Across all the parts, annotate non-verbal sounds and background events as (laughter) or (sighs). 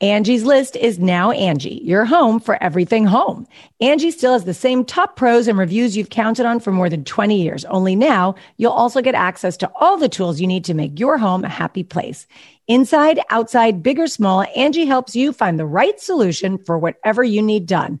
Angie's list is now Angie, your home for everything home. Angie still has the same top pros and reviews you've counted on for more than 20 years. Only now you'll also get access to all the tools you need to make your home a happy place. Inside, outside, big or small, Angie helps you find the right solution for whatever you need done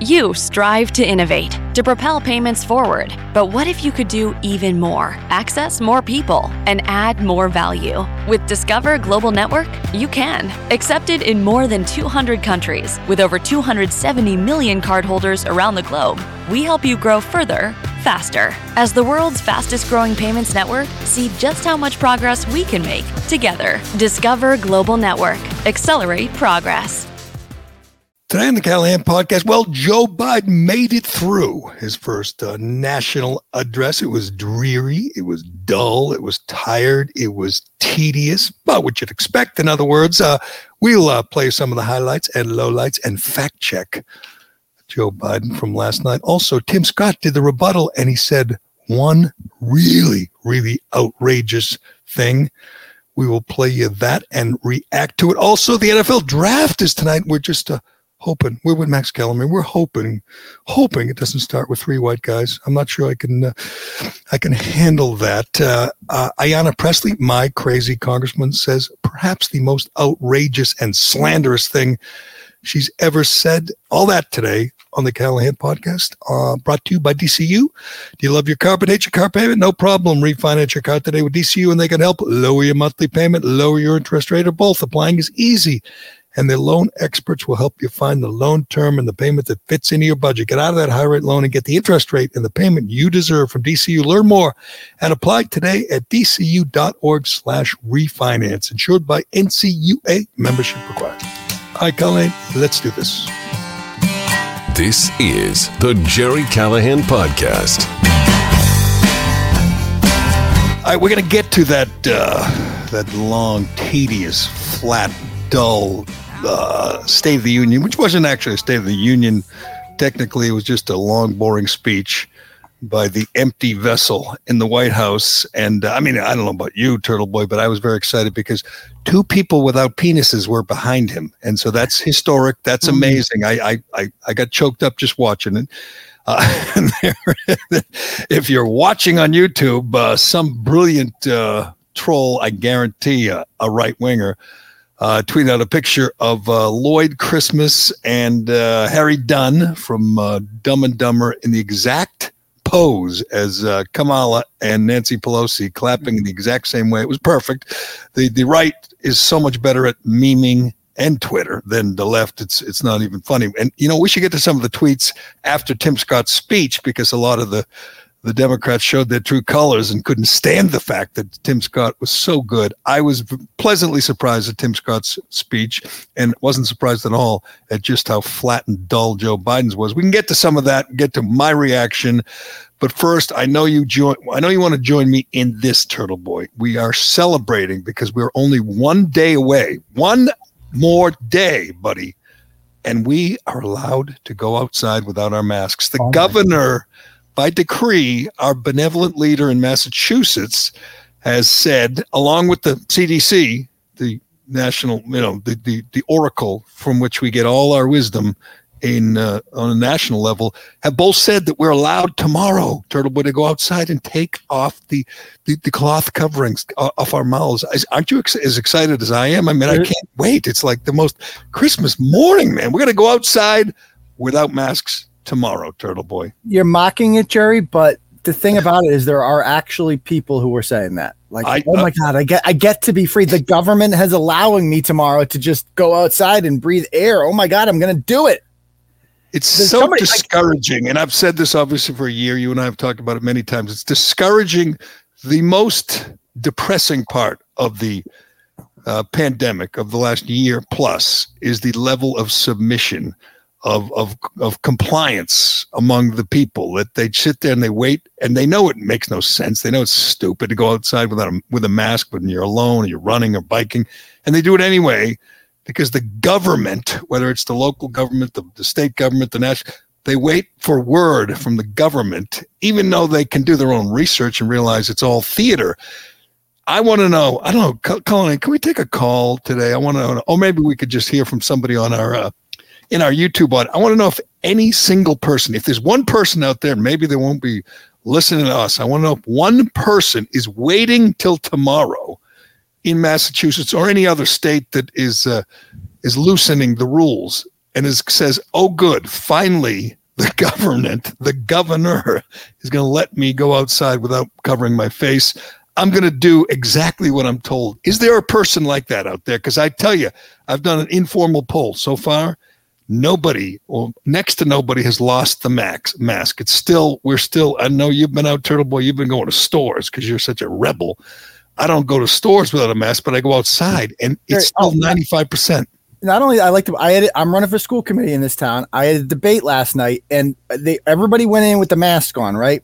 You strive to innovate, to propel payments forward. But what if you could do even more? Access more people and add more value. With Discover Global Network, you can. Accepted in more than 200 countries, with over 270 million cardholders around the globe, we help you grow further, faster. As the world's fastest growing payments network, see just how much progress we can make together. Discover Global Network. Accelerate progress. Today on the Callahan podcast, well, Joe Biden made it through his first uh, national address. It was dreary, it was dull, it was tired, it was tedious, but what you'd expect. In other words, uh, we'll uh, play some of the highlights and lowlights and fact check Joe Biden from last night. Also, Tim Scott did the rebuttal and he said one really, really outrageous thing. We will play you that and react to it. Also, the NFL draft is tonight. We're just uh, hoping we're with Max Kellerman. We're hoping, hoping it doesn't start with three white guys. I'm not sure I can, uh, I can handle that. Uh, uh, Ayanna Pressley, my crazy congressman, says perhaps the most outrageous and slanderous thing she's ever said. All that today on the Callahan podcast, uh, brought to you by DCU. Do you love your car but hate your car payment? No problem. Refinance your car today with DCU and they can help lower your monthly payment, lower your interest rate, or both. Applying is easy and their loan experts will help you find the loan term and the payment that fits into your budget. Get out of that high rate loan and get the interest rate and the payment you deserve from DCU. Learn more and apply today at dcu.org slash refinance. Insured by NCUA membership required. All right, Colleen, let's do this. This is the Gerry Callahan Podcast. All right, we're going to get to that uh, that long, tedious, flat, dull uh, State of the Union, which wasn't actually a State of the Union. Technically, it was just a long, boring speech by the empty vessel in the White House. And uh, I mean, I don't know about you, Turtle Boy, but I was very excited because two people without penises were behind him, and so that's historic. That's mm-hmm. amazing. I I I, I got choked up just watching it. Uh, (laughs) if you're watching on YouTube, uh, some brilliant uh, troll, I guarantee, a right winger uh, tweeted out a picture of uh, Lloyd Christmas and uh, Harry Dunn from uh, Dumb and Dumber in the exact pose as uh, Kamala and Nancy Pelosi clapping in the exact same way. It was perfect. The the right is so much better at memeing and Twitter than the left. It's it's not even funny. And you know, we should get to some of the tweets after Tim Scott's speech because a lot of the the Democrats showed their true colors and couldn't stand the fact that Tim Scott was so good. I was pleasantly surprised at Tim Scott's speech and wasn't surprised at all at just how flat and dull Joe Biden's was. We can get to some of that, get to my reaction. But first, I know you join I know you want to join me in this Turtle Boy. We are celebrating because we're only one day away. One more day, buddy. And we are allowed to go outside without our masks. The oh governor by decree, our benevolent leader in Massachusetts has said, along with the CDC, the national, you know, the, the, the oracle from which we get all our wisdom, in uh, on a national level have both said that we're allowed tomorrow, Turtle Boy, to go outside and take off the the, the cloth coverings off our mouths. Aren't you ex- as excited as I am? I mean, I can't wait. It's like the most Christmas morning, man. We're gonna go outside without masks tomorrow, Turtle Boy. You're mocking it, Gerry, but the thing about it is there are actually people who are saying that. Like, I, oh my uh, god, I get I get to be free. The government has allowing me tomorrow to just go outside and breathe air. Oh my god, I'm gonna do it. It's There's so somebody, discouraging, I, and I've said this obviously for a year. You and I have talked about it many times. It's discouraging. The most depressing part of the uh, pandemic of the last year plus is the level of submission of of of compliance among the people that they sit there and they wait and they know it makes no sense. They know it's stupid to go outside without a, with a mask when you're alone, or you're running or biking, and they do it anyway because the government, whether it's the local government, the, the state government, the national, they wait for word from the government, even though they can do their own research and realize it's all theater. I want to know. I don't know, Colin. Can we take a call today? I want to. Or maybe we could just hear from somebody on our uh, in our YouTube on. I want to know if any single person, if there's one person out there, maybe they won't be listening to us. I want to know if one person is waiting till tomorrow in Massachusetts or any other state that is uh, is loosening the rules and is says, "Oh, good, finally." The (laughs) government, the governor is going to let me go outside without covering my face. I'm going to do exactly what I'm told. Is there a person like that out there? Because I tell you, I've done an informal poll so far nobody or next to nobody has lost the max mask. It's still we're still. I know you've been out, Turtle Boy. You've been going to stores because you're such a rebel. I don't go to stores without a mask, but I go outside, and it's still oh, ninety five percent. Not only I like to, I had, I'm running for school committee in this town. I had a debate last night, and they everybody went in with the mask on, right?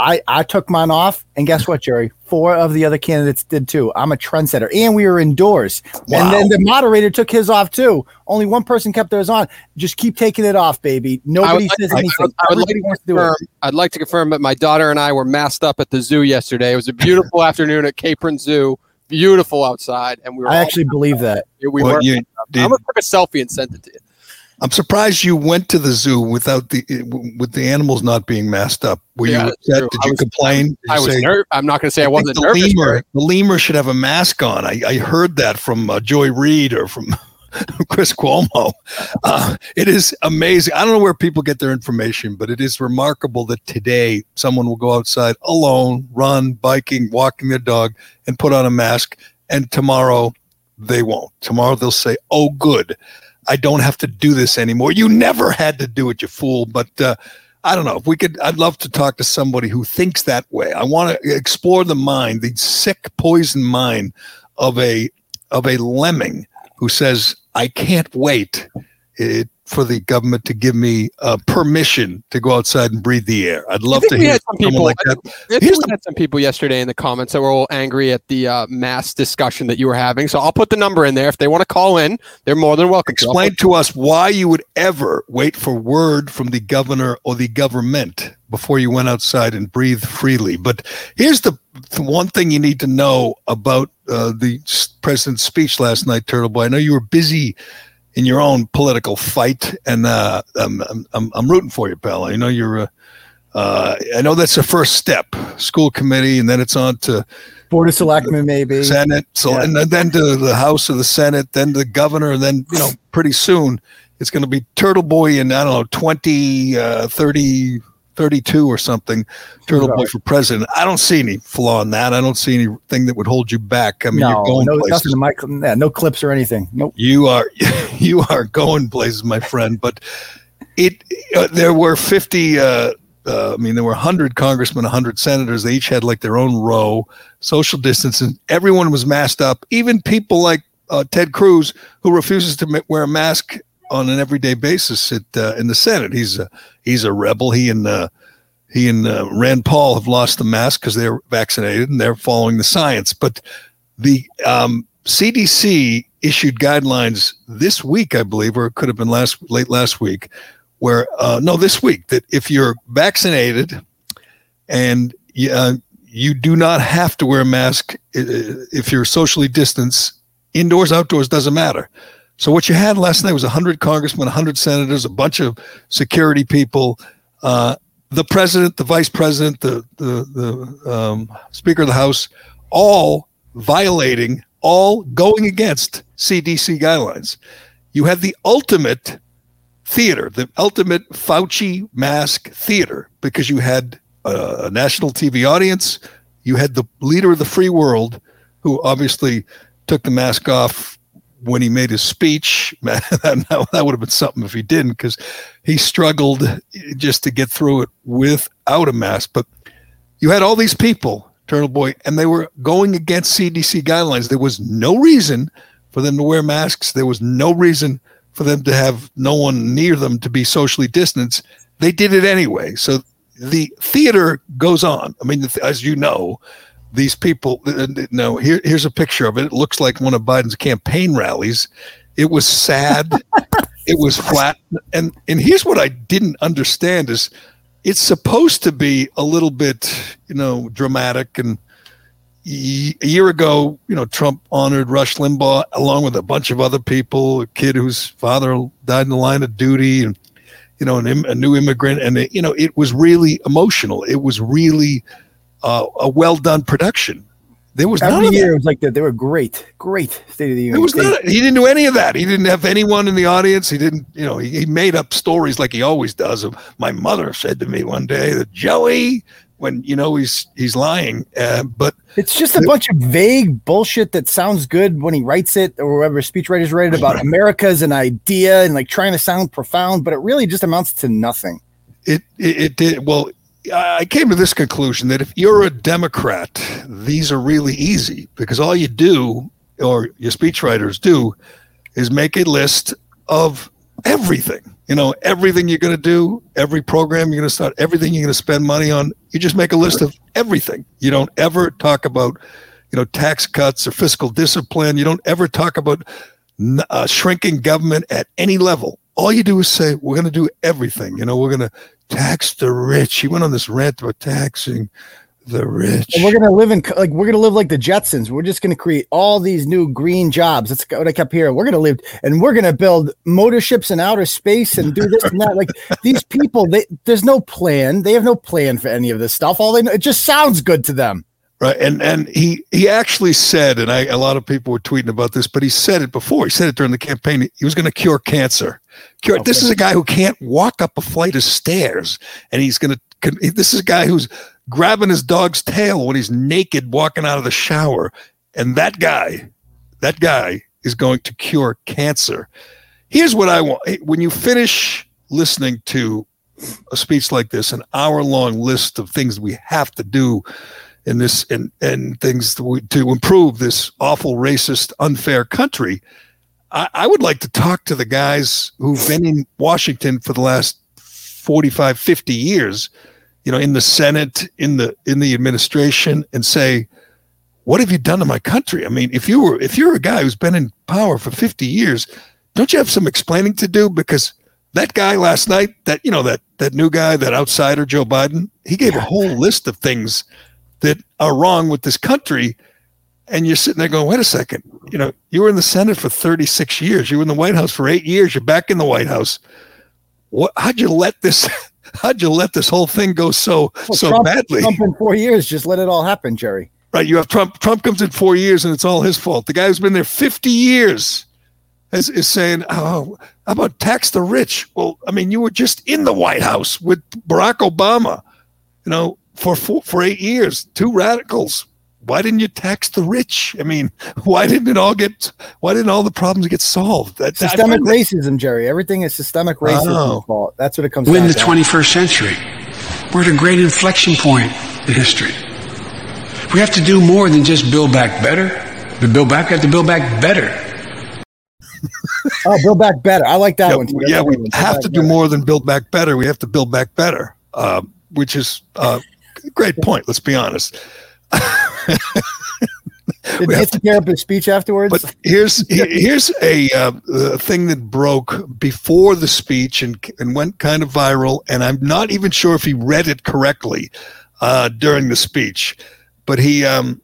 I, I took mine off, and guess what, Gerry? Four of the other candidates did too. I'm a trendsetter, and we were indoors. Wow. And then the moderator took his off too. Only one person kept theirs on. Just keep taking it off, baby. Nobody like, says anything. I, I, would like to confirm, it. I'd like to confirm that my daughter and I were masked up at the zoo yesterday. It was a beautiful (laughs) afternoon at Capron Zoo. Beautiful outside, and we were. I actually believe that. We well, were. You, I'm gonna take a selfie and send it to you. I'm surprised you went to the zoo without the with the animals not being masked up. Were yeah, you upset? Did you was, complain? I, was say, ner- I'm not going to say I, I wasn't the nervous. Lemur, the lemur should have a mask on. I, I heard that from uh, Joy Reid or from (laughs) Chris Cuomo. Uh, it is amazing. I don't know where people get their information, but it is remarkable that today someone will go outside alone, run, biking, walking their dog, and put on a mask, and tomorrow they won't. Tomorrow they'll say, "Oh, good." I don't have to do this anymore. You never had to do it, you fool. But uh, I don't know if we could. I'd love to talk to somebody who thinks that way. I want to explore the mind, the sick, poison mind of a of a lemming who says, "I can't wait." It, for the government to give me uh, permission to go outside and breathe the air. I'd love to hear some people like that. We had some people yesterday in the comments that were all angry at the uh, mass discussion that you were having. So I'll put the number in there. If they want to call in, they're more than welcome. Explain to us why you would ever wait for word from the governor or the government before you went outside and breathed freely. But here's the, the one thing you need to know about uh, the president's speech last night, Turtle Boy. I know you were busy in your own political fight, and uh, I'm, I'm, I'm rooting for you, pal. I know you're. Uh, uh, I know that's the first step, school committee, and then it's on to board of selectmen, maybe Senate, so yeah. and then to the House of the Senate, then the governor, and then you know pretty soon it's going to be Turtle Boy in I don't know 20, uh, 30 32 or something, Turtle Boy for president. I don't see any flaw in that. I don't see anything that would hold you back. I mean, no, you're going no, places. Nothing my, yeah, no clips or anything. Nope. You are, (laughs) you are going places, my friend. But it, uh, there were 50, uh, uh, I mean, there were 100 congressmen, 100 senators. They each had like their own row, social distancing. Everyone was masked up. Even people like uh, Ted Cruz, who refuses to wear a mask on an everyday basis at, uh, in the Senate. He's a, he's a rebel. He and uh, he and uh, Rand Paul have lost the mask because they're vaccinated and they're following the science. But the um, CDC issued guidelines this week, I believe, or it could have been last late last week, where uh, no, this week that if you're vaccinated and uh, you do not have to wear a mask if you're socially distanced, indoors, outdoors doesn't matter. So what you had last night was 100 congressmen, 100 senators, a bunch of security people, uh, the president, the vice president, the the, the um, speaker of the house, all violating, all going against CDC guidelines. You had the ultimate theater, the ultimate Fauci mask theater, because you had a, a national TV audience, you had the leader of the free world, who obviously took the mask off when he made his speech. (laughs) that, would have been something if he didn't, because he struggled just to get through it without a mask. But you had all these people, Turtle Boy, and they were going against CDC guidelines. There was no reason for them to wear masks. There was no reason for them to have no one near them to be socially distanced. They did it anyway. So the theater goes on. I mean, as you know, these people. Uh, uh, no, here, here's a picture of it. It looks like one of Biden's campaign rallies. It was sad. (laughs) it was flat. And and here's what I didn't understand is it's supposed to be a little bit, you know, dramatic and a year ago, you know, Trump honored Rush Limbaugh along with a bunch of other people, a kid whose father died in the line of duty and you know, an, a new immigrant, and it, you know, it was really emotional. It was really uh, a well done production. There was every year it was like that. They were great, great State of the Union. It was not. He didn't do any of that. He didn't have anyone in the audience. He didn't. You know, he, he made up stories like he always does. Of My mother said to me one day that Joey, when you know he's he's lying, uh, but it's just a bunch of vague bullshit that sounds good when he writes it or whoever speechwriters write it about America as an idea and like trying to sound profound, but it really just amounts to nothing. It it, it did well. I came to this conclusion that if you're a Democrat, these are really easy because all you do, or your speechwriters do, is make a list of everything. You know, everything you're going to do, every program you're going to start, everything you're going to spend money on. You just make a list of everything. You don't ever talk about, you know, tax cuts or fiscal discipline. You don't ever talk about uh, shrinking government at any level. All you do is say, we're going to do everything. You know, we're going to tax the rich. He went on this rant about taxing the rich. And we're gonna live in like we're gonna live like the Jetsons. We're just gonna create all these new green jobs. That's what I kept hearing. We're gonna live and we're gonna build motor ships in outer space and do this and that. Like (laughs) these people, they there's no plan. They have no plan for any of this stuff. All they know, it just sounds good to them. Right, and and he he actually said, and I a lot of people were tweeting about this, but he said it before. He said it during the campaign. He was going to cure cancer. Cure. Okay. This is a guy who can't walk up a flight of stairs, and he's going to. This is a guy who's grabbing his dog's tail when he's naked walking out of the shower, and that guy, that guy is going to cure cancer. Here's what I want: when you finish listening to a speech like this, an hour long list of things we have to do in this and and things to, to improve this awful racist unfair country I, I, would like to talk to the guys who've been in washington for the last 45 50 years you know in the senate in the in the administration and say what have you done to my country? I mean if you were if you're a guy who's been in power for 50 years don't you have some explaining to do? Because that guy last night that you know that that new guy that outsider joe biden he gave a whole list of things that are wrong with this country. And you're sitting there going, wait a second, you know, you were in the Senate for 36 years. You were in the White House for eight years. You're back in the White House. What, how'd you let this, (laughs) how'd you let this whole thing go so, well, so Trump, badly? Trump in four years, just let it all happen, Gerry. Right. You have Trump, Trump comes in four years and it's all his fault. The guy who's been there 50 years is, is saying, oh, how about tax the rich? Well, I mean, you were just in the White House with Barack Obama. You know, for four, for eight years. Two radicals. Why didn't you tax the rich? I mean, (laughs) why didn't it all get? Why didn't all the problems get solved? That, systemic racism, Gerry. Everything is systemic racism oh. fault. That's what it comes. We're in the 21st century. We're at a great inflection point in history. We have to do more than just build back better. To build back, we have to build back better. oh, build back better. I like that yeah, one. Too. yeah, we have to do more than build back better. We have to build back better, uh, which is uh, Great point. Let's be honest. Did we have to tear up his speech afterwards? But here's here's a, uh, thing that broke before the speech and and went kind of viral, and I'm not even sure if he read it correctly uh, during the speech. But he um,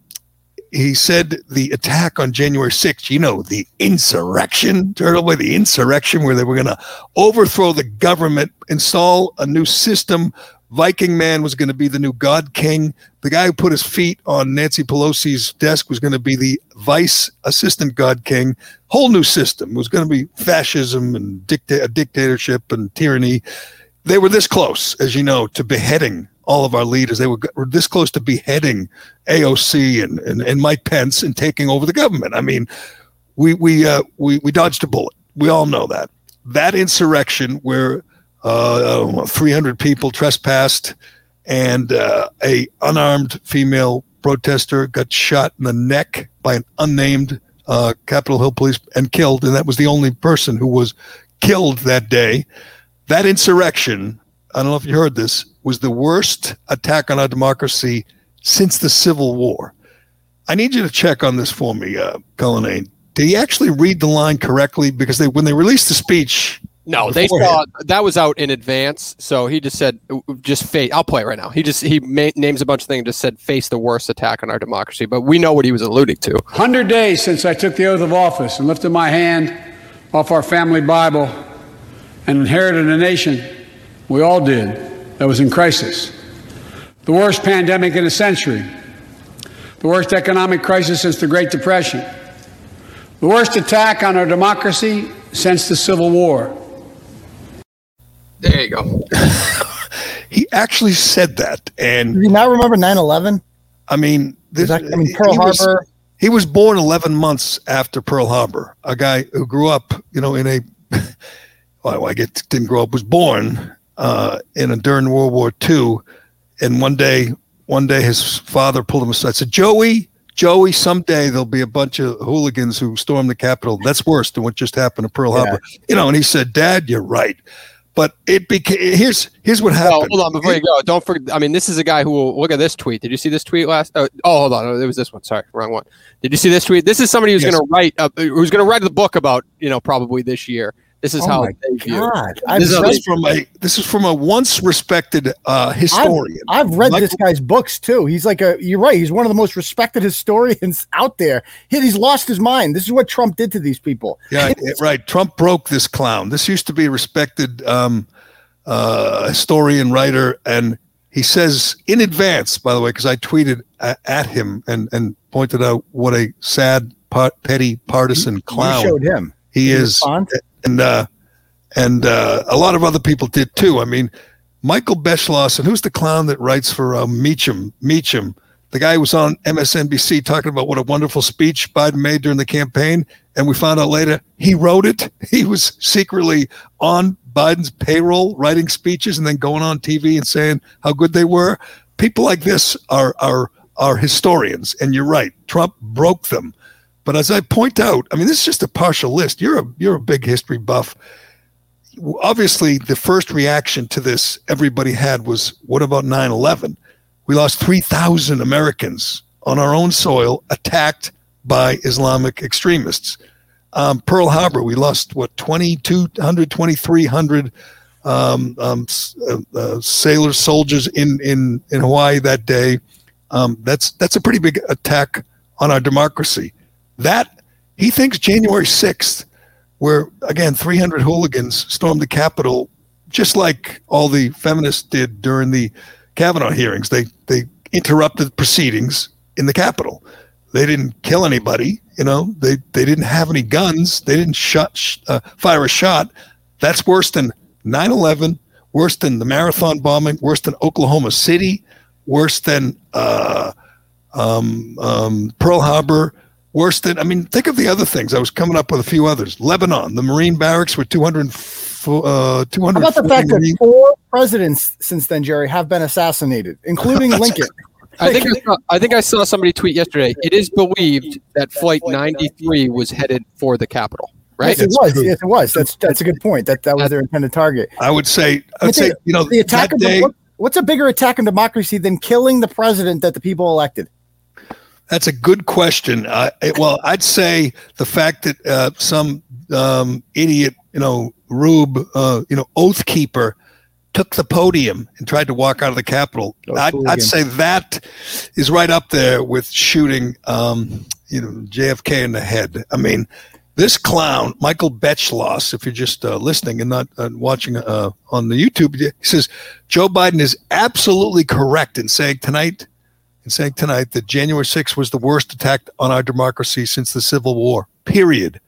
he said the attack on January 6th, you know, the insurrection, Turtle the insurrection where they were going to overthrow the government, install a new system. Viking Man was going to be the new God King. The guy who put his feet on Nancy Pelosi's desk was going to be the vice assistant God King. Whole new system was going to be fascism and dicta- dictatorship and tyranny. They were this close, as you know, to beheading all of our leaders. They were, were this close to beheading AOC and, and, and Mike Pence and taking over the government. I mean, we we uh, we we dodged a bullet. We all know that. That insurrection where uh, 300 people trespassed and uh, a unarmed female protester got shot in the neck by an unnamed uh, Capitol Hill police and killed, and that was the only person who was killed that day. That insurrection, I don't know if you heard this, was the worst attack on our democracy since the Civil War. I need you to check on this for me, uh, Cullinane. Did he actually read the line correctly? Because they, when they released the speech, no, they saw that was out in advance. So he just said, just face. I'll play it right now. He just he ma- names a bunch of things, just said face the worst attack on our democracy. But we know what he was alluding to. Hundred days since I took the oath of office and lifted my hand off our family Bible and inherited a nation. We all did that was in crisis. The worst pandemic in a century. The worst economic crisis since the Great Depression. The worst attack on our democracy since the Civil War. There you go. (laughs) he actually said that. And do you not remember 9 11? I mean, this, that, I mean, Pearl he Harbor. Was, he was born 11 months after Pearl Harbor. A guy who grew up, you know, in a, (laughs) well, I get didn't grow up, was born uh, in a, during World War II, and one day, one day his father pulled him aside. Said, "Joey, Joey, someday there'll be a bunch of hooligans who storm the Capitol. That's worse than what just happened to Pearl yeah. Harbor." You know, and he said, "Dad, you're right." But it became here's here's what happened. hold on before you go. Don't forget. I mean, this is a guy who will look at this tweet. Did you see this tweet last? Oh, oh hold on. it was this one. Sorry, wrong one. Did you see this tweet? This is somebody who's yes. going to write. Uh, who's going to write the book about you know probably this year. This is oh how they view. God. This is from a this is from a once respected uh, historian. I've, I've read this guy's books too. He's like a. You're right. He's one of the most respected historians (laughs) out there. He's lost his mind. This is what Trump did to these people. Yeah, right. Trump broke this clown. This used to be a respected um, uh, historian, writer, and he says in advance. By the way, because I tweeted at, at him and and pointed out what a sad, petty partisan clown. You showed him. He is. Response? and uh, and uh, a lot of other people did too. I mean, Michael Beschloss, and who's the clown that writes for uh, Meacham? Meacham, the guy who was on MSNBC talking about what a wonderful speech Biden made during the campaign, and we found out later he wrote it. (laughs) He was secretly on Biden's payroll writing speeches and then going on TV and saying how good they were. People like this are are are historians, and you're right. Trump broke them. But as I point out, I mean, this is just a partial list. You're a you're a big history buff. Obviously, the first reaction to this everybody had was, "What about 9/11? We lost 3,000 Americans on our own soil, attacked by Islamic extremists. Um, Pearl Harbor, we lost what 2,200, 2,300 um, um, uh, uh, sailors, soldiers in in in Hawaii that day. Um, that's that's a pretty big attack on our democracy. That he thinks January 6th, where again 300 hooligans stormed the Capitol, just like all the feminists did during the Kavanaugh hearings. They they interrupted proceedings in the Capitol. They didn't kill anybody. You know, they they didn't have any guns. They didn't shut uh, fire a shot. That's worse than 9/11. Worse than the marathon bombing. Worse than Oklahoma City. Worse than uh, um, um, Pearl Harbor worse than I mean, think of the other things. I was coming up with a few others. Lebanon, the Marine barracks were 200 uh, 200 How about the fact that four presidents since then, Gerry, have been assassinated, including (laughs) Lincoln. I think I, saw, I think I saw somebody tweet yesterday. It is believed that Flight 93 was headed for the Capitol. Right? Yes, it was. Yes, it was. That's that's a good point. That that was their intended target. I would say. I would say. You know, the attack of day, what's a bigger attack on democracy than killing the president that the people elected? That's a good question. Uh, it, well, I'd say the fact that uh, some um, idiot, you know, Rube, uh, you know, oath keeper, took the podium and tried to walk out of the Capitol. Oh, I'd, I'd, say that is right up there with shooting, um, you know, JFK in the head. I mean, this clown, Michael Beschloss, if you're just uh, listening and not uh, watching uh, on the YouTube, he says Joe Biden is absolutely correct in saying tonight, in saying tonight that January 6th was the worst attack on our democracy since the Civil War. Period.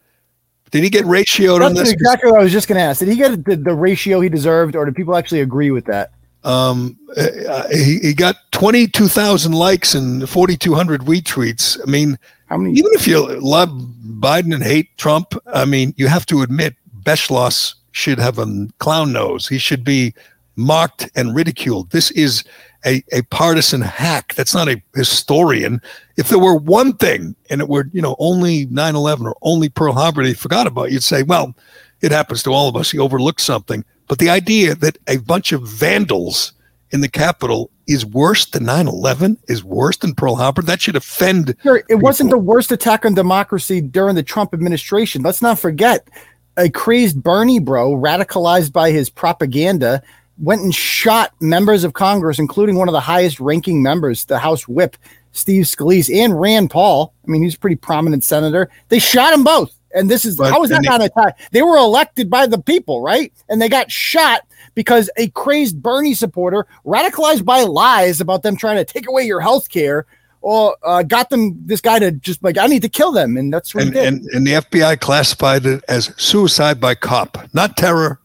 Did he get ratioed That's on this? exactly what I was just going to ask. Did he get the, the ratio he deserved, or do people actually agree with that? Um, uh, he, he got 22,000 likes and 4,200 retweets. I mean, How many? even if you love Biden and hate Trump, I mean, you have to admit Beschloss should have a clown nose. He should be mocked and ridiculed. This is a, a partisan hack. That's not a historian. If there were one thing and it were, you know, only 9 11 or only Pearl Harbor they forgot about, you'd say, well, it happens to all of us. He overlooked something. But the idea that a bunch of vandals in the Capitol is worse than 9 11, is worse than Pearl Harbor, that should offend. Sure, it wasn't the worst attack on democracy during the Trump administration. Let's not forget a crazed Bernie bro, radicalized by his propaganda, went and shot members of Congress, including one of the highest ranking members, the House Whip, Steve Scalise, and Rand Paul. I mean, he's a pretty prominent senator. They shot them both. And this is But- how is that and not an attack? They were elected by the people, right? And they got shot because a crazed Bernie supporter, radicalized by lies about them trying to take away your health care, or uh, got them this guy to just like, I need to kill them. And that's what And, and, and the FBI classified it as suicide by cop, not terror,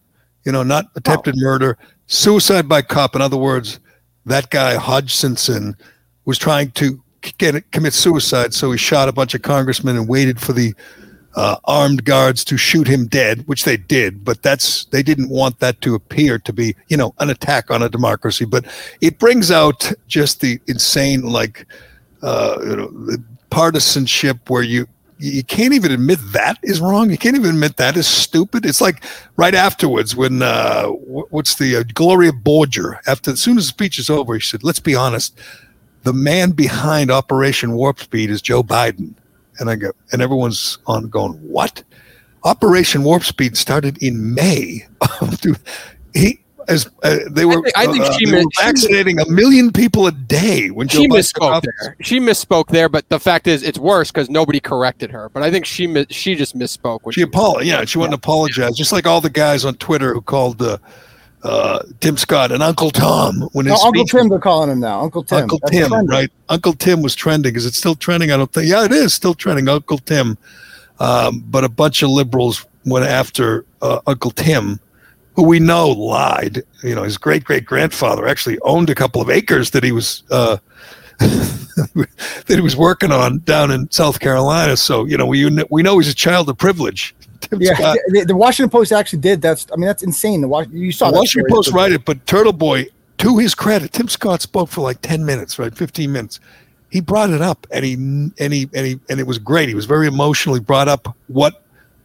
you know, not attempted murder, suicide by cop. In other words, that guy Hodgkinson was trying to get commit suicide, so he shot a bunch of congressmen and waited for the uh, armed guards to shoot him dead, which they did. But that's they didn't want that to appear to be, you know, an attack on a democracy. But it brings out just the insane, like, uh, you know, the partisanship where you you can't even admit that is wrong. You can't even admit that is stupid. It's like right afterwards when uh, what's the uh, Gloria Borger after as soon as the speech is over, she said, "Let's be honest, the man behind Operation Warp Speed is Joe Biden." And I go, and everyone's on going, "What?" Operation Warp Speed started in May. He as uh, they were, think- I think uh, she they meant- were she vaccinating a million people a day when she Biden misspoke there. She misspoke there, but the fact is, it's worse because nobody corrected her. But I think she mi- she just misspoke. When She apologized. Yeah, she wouldn't apologize. Just like all the guys on Twitter who called uh, uh, Tim Scott and Uncle Tom when No, Uncle Tim, they're calling him now. Uncle Tim. Uncle That's Tim, trending. right? Uncle Tim was trending. Is it still trending? I don't think. Yeah, it is still trending. Uncle Tim. Um, but a bunch of liberals went after uh, Uncle Tim, who we know lied. You know, his great great grandfather actually owned a couple of acres that he was uh, (laughs) that he was working on down in South Carolina. So you know, we we know he's a child of privilege. (laughs) Tim Yeah, the, the Washington Post actually did. That's, I mean, that's insane. The you saw The Washington. Post write it, but Turtle Boy, to his credit, Tim Scott spoke for like ten minutes, right, fifteen minutes. He brought it up, and he and he and he and it was great. He was very emotional. He brought up what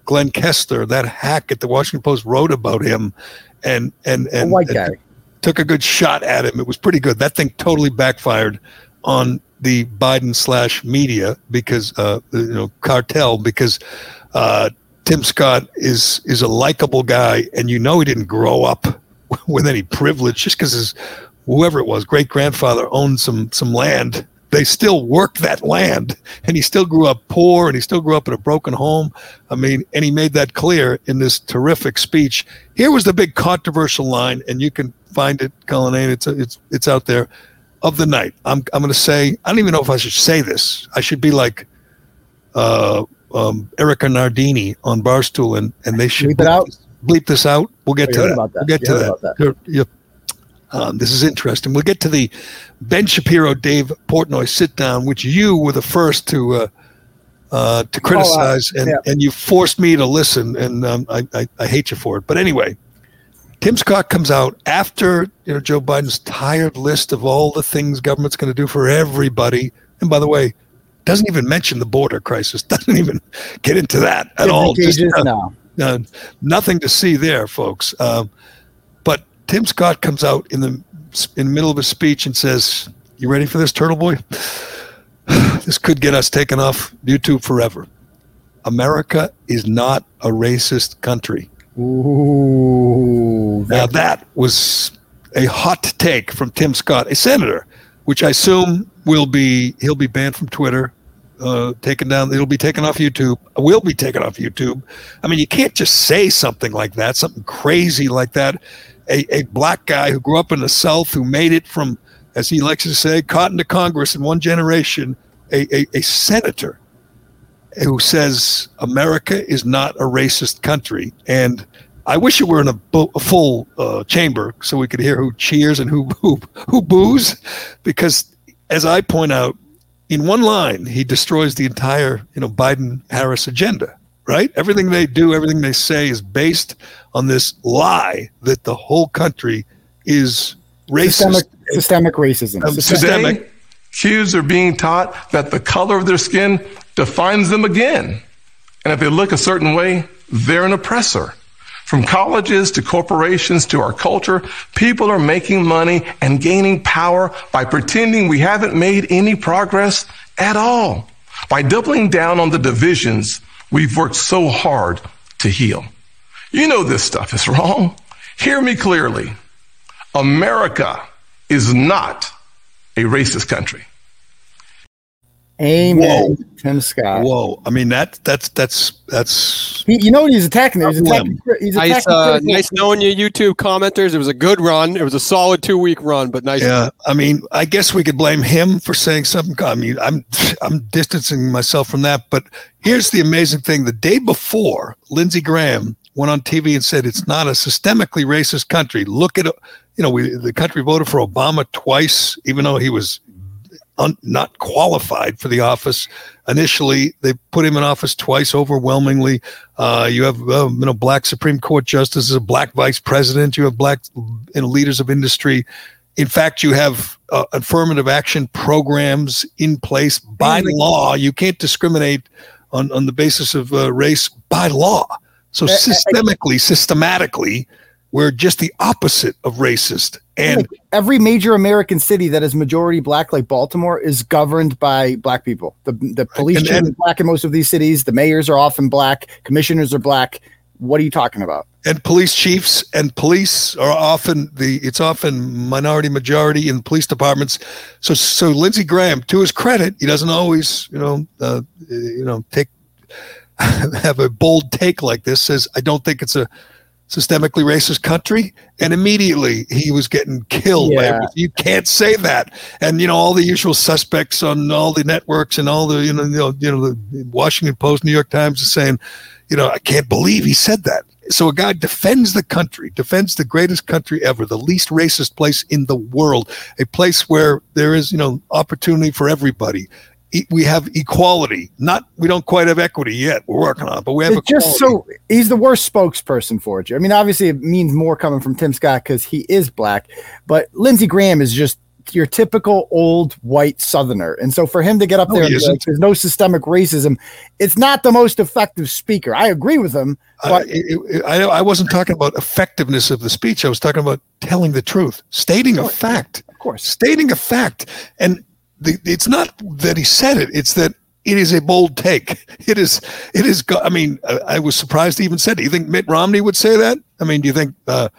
Glenn Kessler, that hack at the Washington Post, wrote about him, and and and, white and guy. took a good shot at him. It was pretty good. That thing totally backfired on the Biden slash media because uh, you know cartel because uh, Tim Scott is is a likable guy, and you know he didn't grow up (laughs) with any privilege just because his whoever it was great grandfather owned some some land. They still worked that land, and he still grew up poor, and he still grew up in a broken home. I mean, and he made that clear in this terrific speech. Here was the big controversial line, and you can find it, Colin. It's it's it's out there of the night. I'm I'm going to say I don't even know if I should say this. I should be like uh, um, Erika Nardini on Barstool, and and they should Bleep it out? Bleep this out. We'll get Oh, to that. We'll get You to that. that. You're- you're- um, this is interesting. We'll get to the Ben Shapiro, Dave Portnoy sit down, which you were the first to uh, uh, to criticize, and, yeah. and you forced me to listen, and um, I, I, I hate you for it. But anyway, Tim Scott comes out after you know Joe Biden's tired list of all the things government's going to do for everybody, and by the way, doesn't even mention the border crisis. (laughs) Doesn't even get into that at all. Just, uh, no. uh, nothing to see there, folks. Um, Tim Scott comes out in the in the middle of a speech and says, "You ready for this, Turtle Boy? (sighs) this could get us taken off YouTube forever. America is not a racist country." Ooh. Now that was a hot take from Tim Scott, a senator, which I assume will be he'll be banned from Twitter, uh, taken down. It'll be taken off YouTube. Will be taken off YouTube. I mean, you can't just say something like that, something crazy like that. A, a black guy who grew up in the South, who made it from, as he likes to say, cotton to Congress in one generation, a, a, a senator who says America is not a racist country. And I wish it were in a, bo- a full uh, chamber so we could hear who cheers and who, (laughs) who who boos, because as I point out, in one line he destroys the entire you know Biden Harris agenda. Right, everything they do, everything they say is based on this lie that the whole country is racist, Systemic, systemic racism. Um, Systemic- systemic. Kids are being taught that the color of their skin defines them again. And if they look a certain way, they're an oppressor. From colleges to corporations to our culture, people are making money and gaining power by pretending we haven't made any progress at all. By doubling down on the divisions we've worked so hard to heal. You know this stuff is wrong. Hear me clearly. America is not a racist country. Amen. Tim Scott. Whoa! I mean that that's that's that's He, you know what he's attacking? there? He's attacking. He's attacking. Nice, uh, nice knowing you, YouTube commenters. It was a good run. It was a solid two week run, but nice. Yeah, I mean, I guess we could blame him for saying something. I mean, I'm I'm distancing myself from that. But here's the amazing thing: the day before, Lindsey Graham went on TV and said it's not a systemically racist country. Look at, you know, we the country voted for Obama twice, even though he was un, not qualified for the office. Initially, they put him in office twice overwhelmingly. Uh, you have uh, you know black Supreme Court justices, a black vice president. You have black you know, leaders of industry. In fact, you have uh, affirmative action programs in place by law. You can't discriminate on, on the basis of uh, race by law. So I- I- systemically, systematically, we're just the opposite of racist. And Like, every major American city that is majority black, like Baltimore, is governed by black people. The the police And- chief and- is black in most of these cities. The mayors are often black. Commissioners are black. What are you talking about? and police chiefs and police are often the it's often minority majority in police departments so so lindsey graham to his credit he doesn't always you know uh, you know take (laughs) have a bold take like this says i don't think it's a systemically racist country and immediately he was getting killed. By Yeah. you can't say that. And you know all the usual suspects on all the networks and all the you know you know, you know the washington post new york times is saying you know i can't believe he said that. So a guy defends the country defends the greatest country ever the least racist place in the world a place where there is you know opportunity for everybody E- we have equality not we don't quite have equity yet we're working on it but we have It's just so he's the worst spokesperson for it. I mean, obviously, it means more coming from Tim Scott because he is black, but Lindsey Graham is just your typical old white Southerner, and so for him to get up No, there, he and be like, there's no systemic racism. It's not the most effective speaker. I agree with him, I, but it- it- I, I wasn't talking about effectiveness of the speech. I was talking about telling the truth, stating a fact, of course, stating a fact. And the, it's not that he said it; it's that it is a bold take. (laughs) It is. It is. I mean, I, was surprised he even said. it. You think Mitt Romney would say that? I mean, do you think, uh,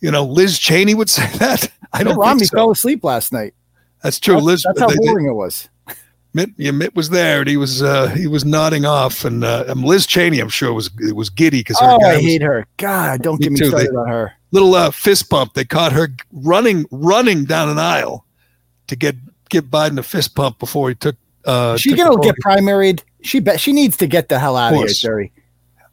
you know, Liz Cheney would (laughs) say that? I don't Mitt Romney so. fell asleep last night. That's true. That's, Liz. that's how they- they- boring it was. Mitt, yeah, Mitt was there, and he was uh, he was nodding off, and uh, um, Liz Cheney, I'm sure, was was giddy because Oh, I was- hate her. God, don't Me get me too. started They- on her. little uh, fist bump. They caught her running, running down an aisle to get give Biden a fist pump before he took. Uh, she gonna get primaried. She bet she needs to get the hell out of here. Gerry.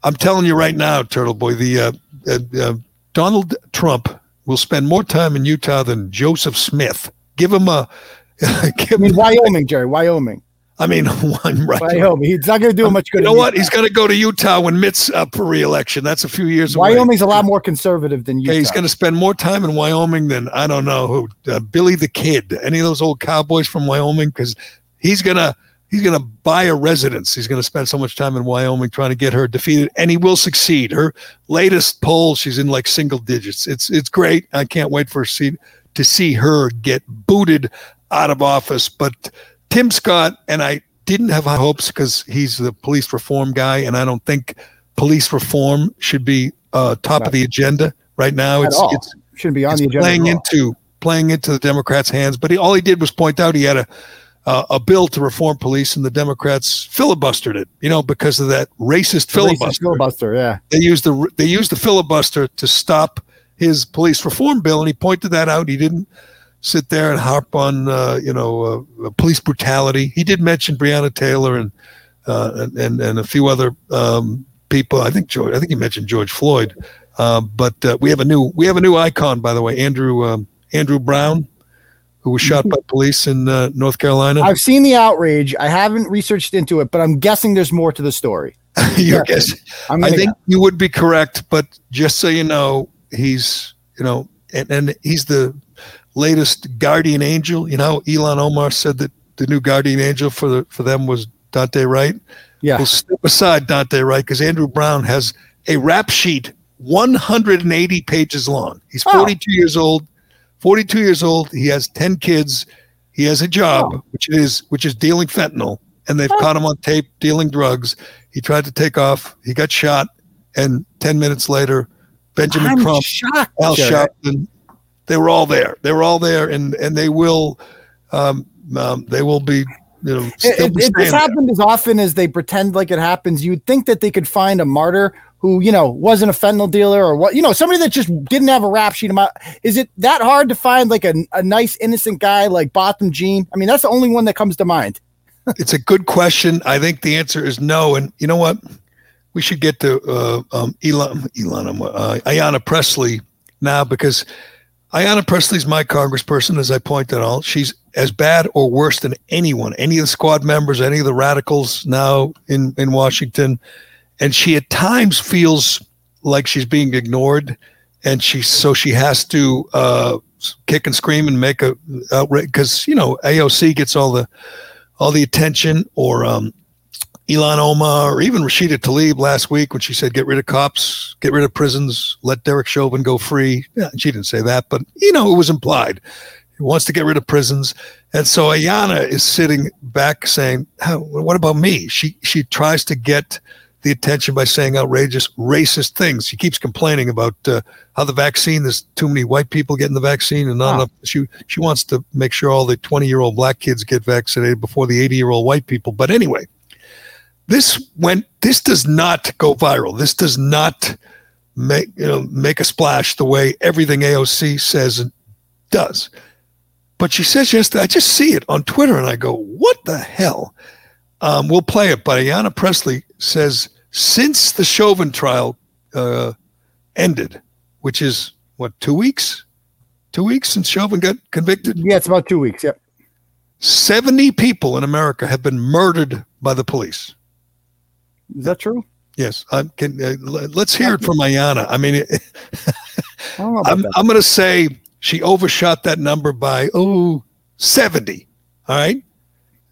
I'm telling you right now, Turtle Boy. The uh, uh, uh, Donald Trump will spend more time in Utah than Joseph Smith. Give him a. (laughs) give I mean, him, Wyoming, Gerry, Wyoming, I mean, (laughs) one right. Wyoming. He's not gonna do much good. You know what? Utah. He's going to go to Utah when Mitt's up for re-election. That's a few years away. Wyoming's a lot more conservative than Utah. He's going to spend more time in Wyoming than I don't know who, uh, Billy the Kid, any of those old cowboys from Wyoming, because he's gonna he's gonna buy a residence. He's going to spend so much time in Wyoming trying to get her defeated, and he will succeed. Her latest poll, she's in like single digits. It's it's great. I can't wait for see to see her get booted out of office. But Tim Scott and I didn't have high hopes because he's the police reform guy, and I don't think police reform should be uh, top of the agenda right now. At It's all. it's Shouldn't be on the agenda. playing into playing into the Democrats' hands. But he, all he did was point out he had a uh, a bill to reform police, and the Democrats filibustered it. You know, because of that racist The racist filibuster. filibuster. Yeah. They used the they used the filibuster to stop his police reform bill, and he pointed that out. He didn't sit there and harp on uh, you know uh, police brutality. He did mention Breonna Taylor and uh, and, and a few other um, people. I think George. I think he mentioned George Floyd. Uh, but uh, we have a new we have a new icon, by the way, Andrew um, Andrew Brown, who was shot by police in uh, North Carolina. I've seen the outrage. I haven't researched into it, but I'm guessing there's more to the story. (laughs) Your guess. I'm I think guess. you would be correct, but just so you know, he's you know, and, and he's the latest guardian angel. You know, Ilhan Omar said that the new guardian angel for the for them was Daunte Wright. Yeah. We'll step aside Daunte Wright because Andrew Brown has a rap sheet 180 pages long. He's Oh. 42 years old. 42 years old. He has 10 kids. He has a job, Oh. which is which is dealing fentanyl, and they've caught him on tape dealing drugs. He tried to take off. He got shot, and 10 minutes later, Benjamin I'm Crump, shocked. Al. Sharpton, they were all there. They were all there, and and they will, um, um, they will be, you know, It, still it, be it, staying this happened as often as they pretend like it happens. You'd think that they could find a martyr who, you know, wasn't a fentanyl dealer or what, you know, somebody that just didn't have a rap sheet. About is it that hard to find like a, a nice innocent guy like Botham Jean? I mean, that's the only one that comes to mind. (laughs) it's a good question. I think the answer is no. And you know what? We should get to uh, um, Ilhan, Ilhan, uh, Ayanna Pressley now because Ayanna Pressley's my congressperson, as I pointed out. She's as bad or worse than anyone, any of the squad members, any of the radicals now in, in Washington. And she at times feels like she's being ignored. And she, so she has to uh, kick and scream and make a outrage because, you know, AOC gets all the, all the attention or um, Ilhan Omar or even Rashida Tlaib last week when she said, get rid of cops, get rid of prisons, let Derek Chauvin go free. Yeah, she didn't say that, but you know, it was implied. He wants to get rid of prisons. And so Ayanna is sitting back saying, "How- what about me? She, she tries to get the attention by saying outrageous racist things. She keeps complaining about uh, how the vaccine, there's too many white people getting the vaccine and not enough. She, she wants to make sure all the 20 year old black kids get vaccinated before the 80 year old white people. But anyway, this went, this does not go viral. This does not make, you know, make a splash the way everything AOC says it does. But she says yesterday, I just see it on Twitter and I go, what the hell? Um, we'll play it. But Ayanna Pressley says since the Chauvin trial uh, ended, which is what, two weeks? Two weeks since Chauvin got convicted? Yeah, it's about two weeks. Yep. 70 people in America have been murdered by the police. Is that true? Yes. I can, uh, let's hear it from Ayanna. I mean, it, (laughs) I don't know about I'm. I'm going to say she overshot that number by, oh, 70. All right.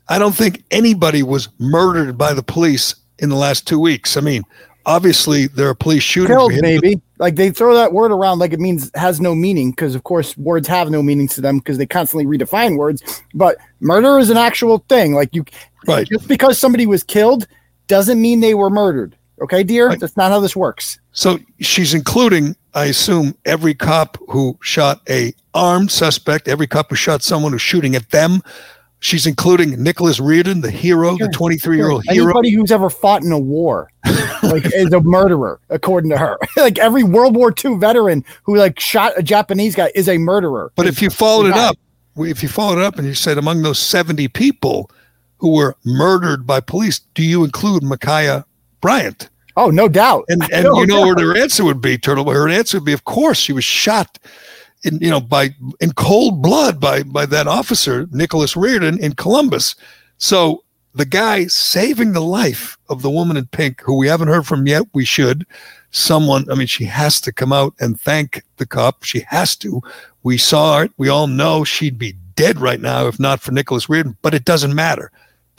I don't think anybody was murdered by the police in the last two weeks. I mean, obviously there are police shootings. Killed, maybe. Like they throw that word around like it means has no meaning because, of course, words have no meaning to them because they constantly redefine words. But murder is an actual thing. Like you, Right. just because somebody was killed doesn't mean they were murdered. Okay, dear, that's not how this works. So she's including, I assume, every cop who shot a armed suspect, every cop who shot someone who's shooting at them. She's including Nicholas Reardon, the hero, the 23 year old hero. Anybody who's ever fought in a war, like, (laughs) is a murderer, according to her. (laughs) like every World War II veteran who like shot a Japanese guy is a murderer. But if you followed it up, if you followed it up and you said among those 70 people who were murdered by police, do you include Ma'Khia Bryant? oh, no doubt. And and (laughs) No you know doubt. what her answer would be, Turtle. Her answer would be, of course, she was shot in you know by in cold blood by by that officer Nicholas Reardon in Columbus. So the guy saving the life of the woman in pink, who we haven't heard from yet, we should. Someone, I mean, she has to come out and thank the cop. She has to. We saw it. We all know she'd be dead right now if not for Nicholas Reardon. But it doesn't matter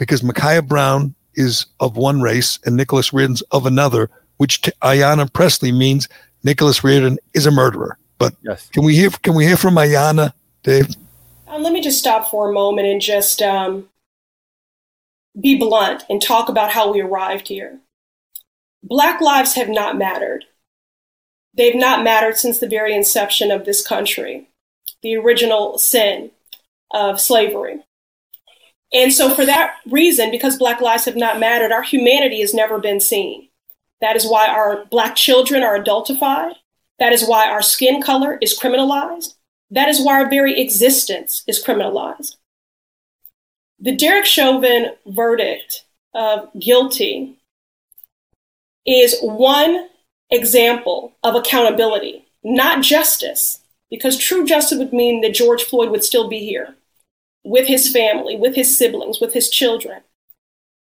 because Ma'Khia Brown is of one race and Nicholas Reardon's of another, which to Ayanna Pressley means Nicholas Reardon is a murderer. But Yes. can we hear can we hear from Ayanna, Dave? Uh, let me just stop for a moment and just um, be blunt and talk about how we arrived here. Black lives have not mattered. They've not mattered since the very inception of this country, the original sin of slavery. And so, for that reason, because Black lives have not mattered, our humanity has never been seen. That is why our Black children are adultified. That is why our skin color is criminalized. That is why our very existence is criminalized. The Derek Chauvin verdict of guilty is one example of accountability, not justice, because true justice would mean that George Floyd would still be here with his family, with his siblings, with his children.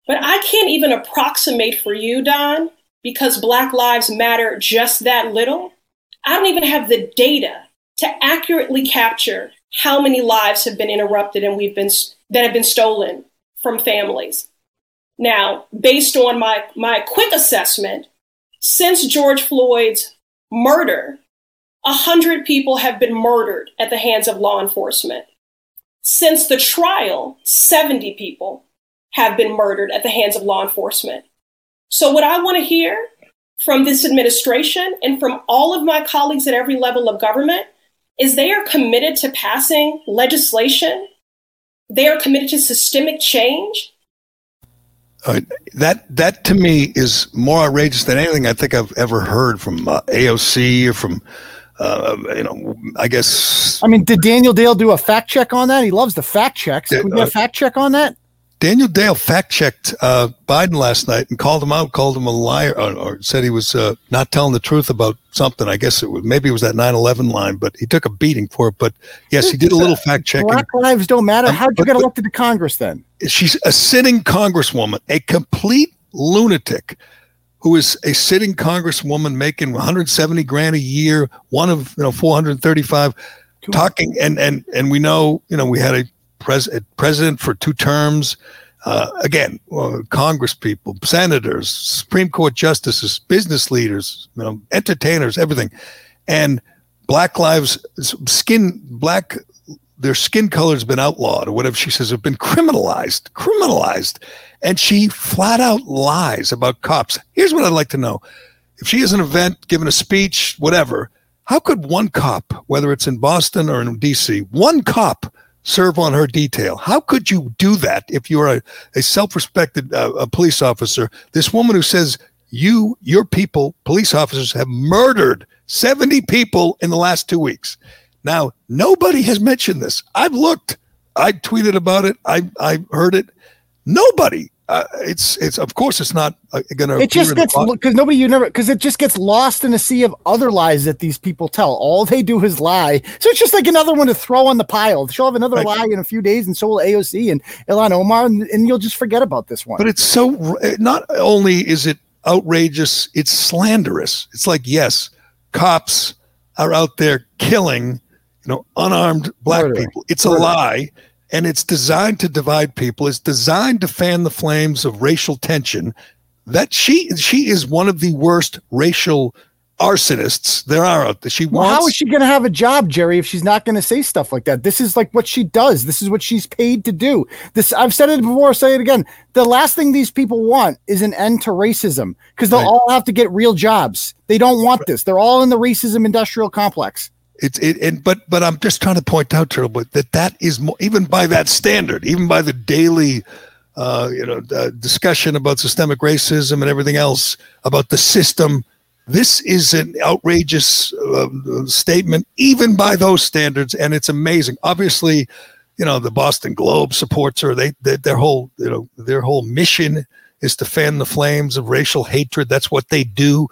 But I can't even approximate for you, Don, because Black Lives Matter just that little. I don't even have the data to accurately capture how many lives have been interrupted and we've been that have been stolen from families. Now, based on my, my quick assessment, since George Floyd's murder, 100 people have been murdered at the hands of law enforcement. Since the trial, 70 people have been murdered at the hands of law enforcement. So, what I want to hear from this administration and from all of my colleagues at every level of government is they are committed to passing legislation. They are committed to systemic change. Uh, that that to me is more outrageous than anything I think I've ever heard from uh, AOC or from uh, you know, I guess. I mean, did Daniel Dale do a fact check on that? He loves the fact checks. Can we get a uh, fact check on that? Daniel Dale fact checked uh, Biden last night and called him out, called him a liar, or, or said he was uh, not telling the truth about something. I guess it was maybe it was that 9/11 line, but he took a beating for it. But yes, he did a little fact checking. Black lives don't matter. Um, How'd you get elected to Congress then? She's a sitting congresswoman, a complete lunatic who is a sitting congresswoman making 170 grand a year, one of you know 435, talking and and and we know you know we had a, pres- a president for two terms. Uh, again, well, Congress people, senators, Supreme Court justices, business leaders, you know, entertainers, everything, and Black lives, skin black, their skin color has been outlawed or whatever she says have been criminalized, criminalized and she flat out lies about cops. Here's what I'd like to know. If she has an event, given a speech, whatever, how could one cop, whether it's in Boston or in DC, one cop serve on her detail? How could you do that if you're a, a self-respected uh, a police officer? This woman who says you, your people, police officers have murdered 70 people in the last two weeks. Now, nobody has mentioned this. I've looked. I tweeted about it. I, I heard it. Nobody. Uh, it's it's of course it's not uh, to. It just gets because nobody you never because it just gets lost in a sea of other lies that these people tell. All they do is lie. So it's just like another one to throw on the pile. She'll have another right. lie in a few days, and so will AOC and Ilhan Omar, and, and you'll just forget about this one. But it's so not only is it outrageous, it's slanderous. It's like yes, cops are out there killing, you know, unarmed black Murder. people. It's Murder. a lie and it's designed to divide people. It's designed to fan the flames of racial tension. That she she is one of the worst racial arsonists there are out there. She well, wants- how is she going to have a job, Gerry, if she's not going to say stuff like that? This is like what she does. This is what she's paid to do. This I've said it before. I'll say it again. The last thing these people want is an end to racism because they'll right. all have to get real jobs. They don't want this. They're all in the racism industrial complex. It's it, and but but I'm just trying to point out, Turtle, that that is more, even by that standard, even by the daily, uh, you know, uh, discussion about systemic racism and everything else about the system. This is an outrageous uh, statement, even by those standards, and it's amazing. Obviously, you know, the Boston Globe supports her. They, they their whole you know their whole mission is to fan the flames of racial hatred. That's what they do.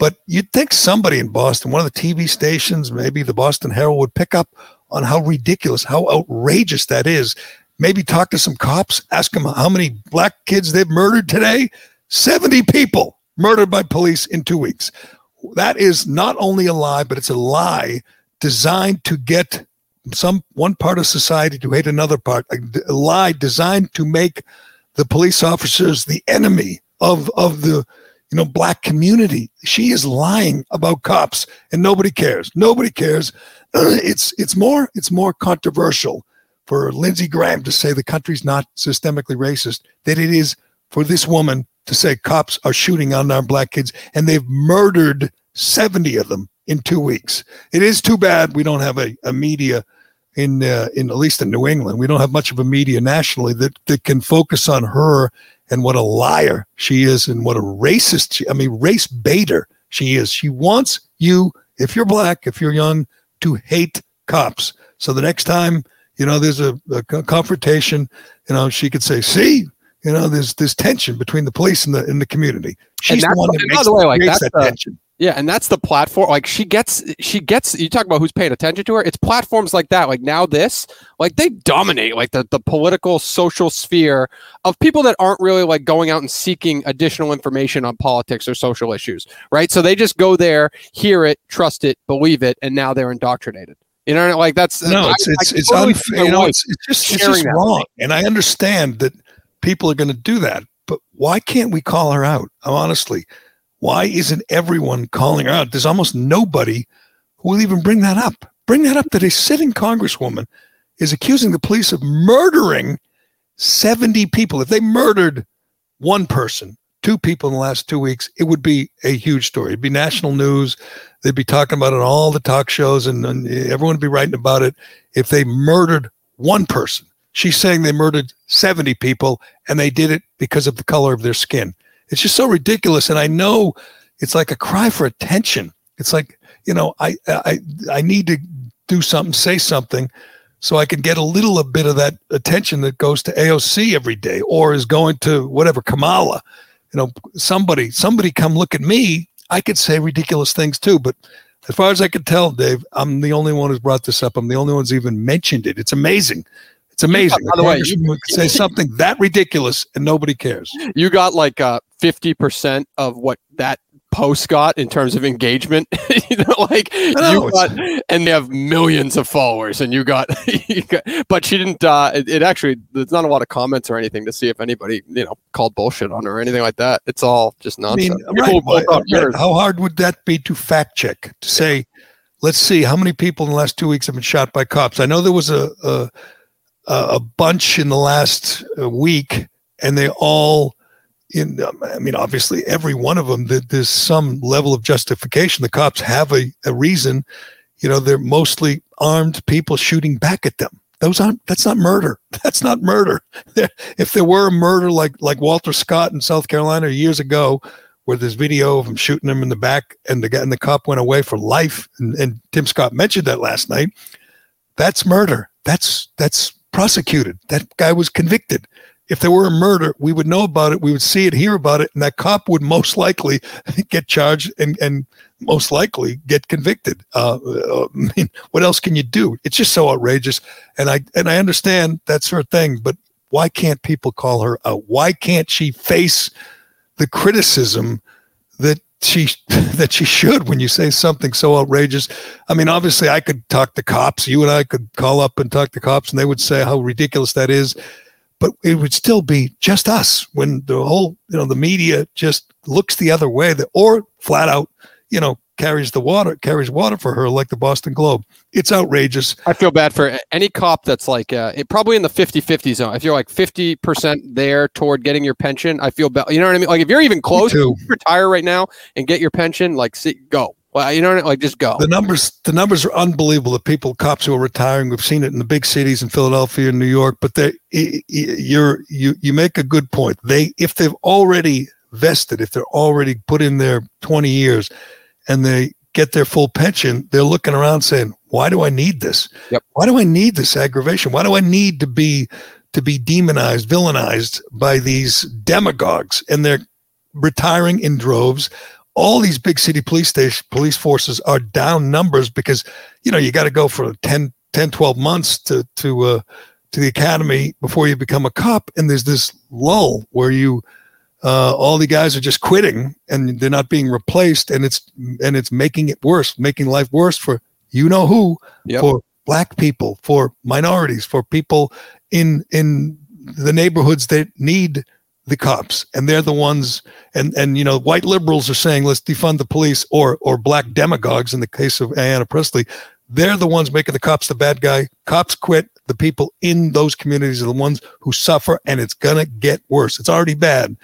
But you'd think somebody in Boston, one of the TV stations, maybe the Boston Herald, would pick up on how ridiculous, how outrageous that is. Maybe talk to some cops, ask them how many black kids they've murdered today. 70 people murdered by police in two weeks. That is not only a lie, but it's a lie designed to get some one part of society to hate another part. A, lie designed to make the police officers the enemy of of the you know, black community. She is lying about cops and nobody cares. Nobody cares. (clears throat) it's it's more it's more controversial for Lindsey Graham to say the country's not systemically racist than it is for this woman to say cops are shooting our black kids and they've murdered 70 of them in two weeks. It is too bad we don't have a, a media in uh, in at least in New England. We don't have much of a media nationally that, that can focus on her and what a liar she is and what a racist she, I mean race baiter she is. She wants you if you're black, if you're young to hate cops. So the next time, you know, there's a, a confrontation, you know, she could say, "See, you know, there's this tension between the police and the in the community." She's the one that makes the way, like, that's that tension. Yeah, and that's the platform. Like she gets, she gets. You talk about who's paying attention to her. It's platforms like that. Like now, this, like they dominate like the the political social sphere of people that aren't really like going out and seeking additional information on politics or social issues, right? So they just go there, hear it, trust it, believe it, and now they're indoctrinated. You know, like that's no, I- it's it's it's totally unfair. You know, it's, it's just it's just wrong. And I understand that people are going to do that, but why can't we call her out? Honestly, why isn't everyone calling her out? There's almost nobody who will even bring that up. Bring that up that a sitting congresswoman is accusing the police of murdering 70 people. If they murdered one person, two people in the last two weeks, it would be a huge story. It'd be national news. They'd be talking about it on all the talk shows, and, and everyone would be writing about it. If they murdered one person, she's saying they murdered 70 people, and they did it because of the color of their skin. It's just so ridiculous. And I know it's like a cry for attention. It's like, you know, I I I need to do something, say something, so I can get a little bit of that attention that goes to AOC every day or is going to whatever Kamala. You know, somebody somebody come look at me. I could say ridiculous things too, but as far as I can tell, Dave, I'm the only one who's brought this up. I'm the only one who's even mentioned it. It's amazing. It's amazing. by the way, could say (laughs) something that ridiculous and nobody cares. you got like uh, 50% of what that post got in terms of engagement (laughs) you know like know, you got and they have millions of followers and you got, (laughs) you got but she didn't uh it, it actually there's not a lot of comments or anything to see if anybody you know called bullshit on her or anything like that it's all just I mean, nonsense right, People will but- right, yours. how hard would that be to fact check to say, let's see how many people in the last two weeks have been shot by cops? I know there was a a, a a bunch in the last uh, week, and they all. In, um, I mean, obviously, every one of them, there- there's some level of justification. The cops have a, a reason. You know, they're mostly armed people shooting back at them. Those aren't. That's not murder. (laughs) That's not murder. If there were a murder like like Walter Scott in South Carolina years ago, where there's video of him shooting him in the back, and the guy and the cop went away for life, and, and Tim Scott mentioned that last night. That's murder. That's that's prosecuted. That guy was convicted. If there were a murder, we would know about it. We would see it, hear about it, and that cop would most likely (laughs) get charged and and most likely get convicted. Uh, uh, I mean, what else can you do? It's just so outrageous. And I and I understand that's her thing, but why can't people call her out? Why can't she face the criticism that she (laughs) that she should when you say something so outrageous? I mean, obviously, I could talk to cops. You and I could call up and talk to cops, and they would say how ridiculous that is. But it would still be just us when the whole, you know, the media just looks the other way, that or flat out, you know, carries the water, carries water for her, like the Boston Globe. It's outrageous. I feel bad for any cop that's like uh, it, probably in the 50-50 zone. If you're like 50% there toward getting your pension, I feel bad. You know what I mean? Like if you're even close retire right now and get your pension, like see, go. Well, you know what I mean? Like just go. The numbers, the numbers are unbelievable. The people, cops who are retiring, we've seen it in the big cities in Philadelphia and New York. But they, you're you you make a good point. They, if they've already vested, if they're already put in their 20 years, and they get their full pension, they're looking around saying, "Why do I need this? Yep. Why do I need this aggravation? Why do I need to be to be demonized, villainized by these demagogues?" And they're retiring in droves all these big city police station police forces are down numbers because you know you got to go for 10 10 12 months to to uh to the academy before you become a cop and there's this lull where you uh all the guys are just quitting and they're not being replaced and it's and it's making it worse making life worse for you know who Yep. for black people for minorities for people in in the neighborhoods that need the cops and they're the ones and and you know white liberals are saying let's defund the police or or black demagogues in the case of Ayanna Pressley they're the ones making the cops the bad guy. Cops quit. The people in those communities are the ones who suffer and it's gonna get worse. It's already bad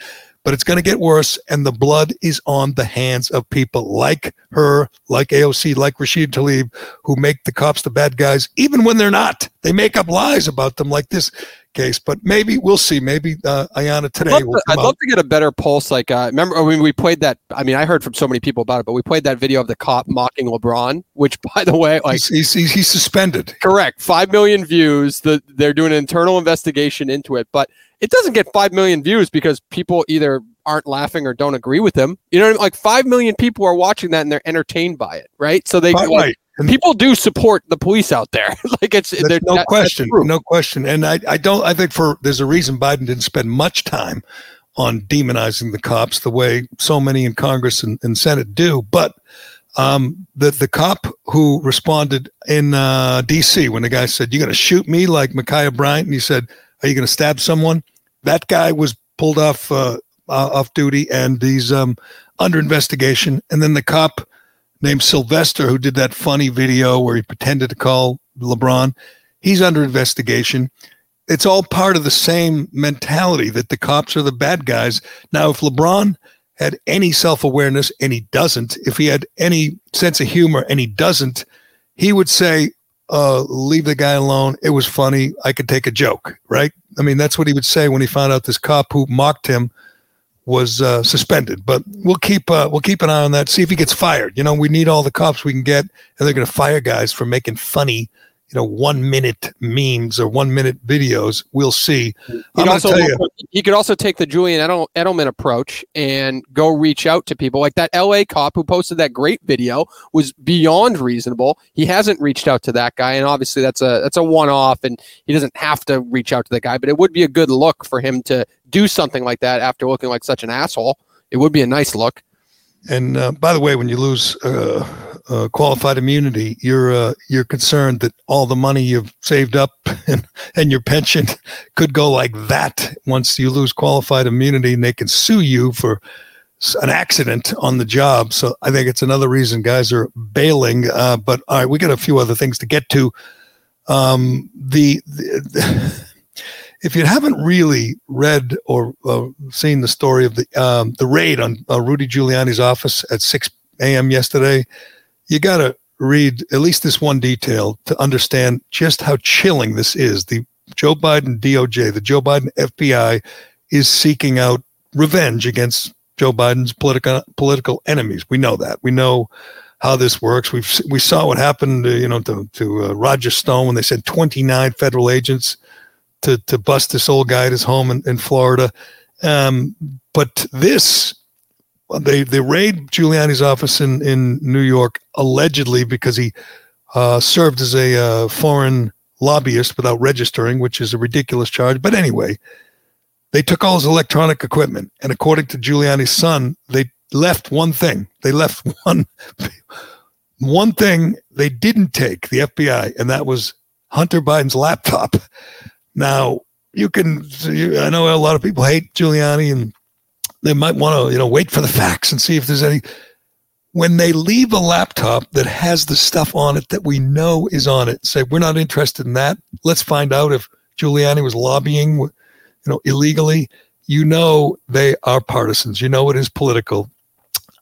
but it's going to get worse. And the blood is on the hands of people like her, like AOC, like Rashid Tlaib, who make the cops the bad guys, even when they're not. They make up lies about them, like this case. But maybe we'll see. Maybe uh, Ayanna today. I'd, love will to, I'd love to get a better pulse. Like, uh, remember, I mean, we played that. I mean, I heard from so many people about it, but we played that video of the cop mocking LeBron, which, by the way, like he's, he's, he's suspended. Correct. Five million views. The, they're doing an internal investigation into it, but it doesn't get 5 million views because people either aren't laughing or don't agree with him. You know, like 5 million people are watching that and they're entertained by it, right? So they like, right. People do support the police out there. (laughs) like it's no question, no question. And I, I don't. I think for there's a reason Biden didn't spend much time on demonizing the cops the way so many in Congress and, and Senate do. But um, the the cop who responded in uh, D.C. when the guy said, "You're going to shoot me like Ma'Khia Bryant," and he said, "Are you going to stab someone?" That guy was pulled off uh, uh, off duty, and he's um, under investigation. And then the cop named Sylvester, who did that funny video where he pretended to call LeBron, he's under investigation. It's all part of the same mentality that the cops are the bad guys. Now, if LeBron had any self awareness, and he doesn't, if he had any sense of humor, and he doesn't, he would say, uh, leave the guy alone. It was funny. I could take a joke, right? I mean, that's what he would say when he found out this cop who mocked him was uh, suspended. But we'll keep uh, we'll keep an eye on that. See if he gets fired. You know, we need all the cops we can get, and they're going to fire guys for making funny, you know, one minute memes or one minute videos. We'll see. I'm He'd also, tell you. he could also take the Julian Edel- Edelman approach and go reach out to people like that LA cop who posted that great video was beyond reasonable. He hasn't reached out to that guy, and obviously that's a that's a one off, and he doesn't have to reach out to the guy. But it would be a good look for him to do something like that after looking like such an asshole. It would be a nice look. And uh, by the way, when you lose uh, uh, qualified immunity, you're uh, you're concerned that all the money you've saved up (laughs) and, and your pension could go like that once you lose qualified immunity, and they can sue you for an accident on the job. So I think it's another reason guys are bailing. Uh, but all right, we got a few other things to get to. Um, the, the (laughs) if you haven't really read or uh, seen the story of the um, the raid on uh, Rudy Giuliani's office at 6 a.m. yesterday, you got to read at least this one detail to understand just how chilling this is. The Joe Biden DOJ, the Joe Biden FBI, is seeking out revenge against Joe Biden's political political enemies. We know that. We know how this works. We've we saw what happened, uh, you know, to to uh, Roger Stone when they sent 29 federal agents to to bust this old guy at his home in, in Florida. Um, but this, they they raid Giuliani's office in in New York allegedly because he uh, served as a uh, foreign lobbyist without registering, which is a ridiculous charge. But anyway, they took all his electronic equipment, and according to Giuliani's son, they left one thing. They left (laughs) one one thing they didn't take the FBI, and that was Hunter Biden's laptop. Now you can. You, I know a lot of people hate Giuliani, and they might want to, you know, wait for the facts and see if there's any. When they leave a laptop that has the stuff on it that we know is on it, say we're not interested in that. Let's find out if Giuliani was lobbying, you know, illegally. You know they are partisans. You know it is political.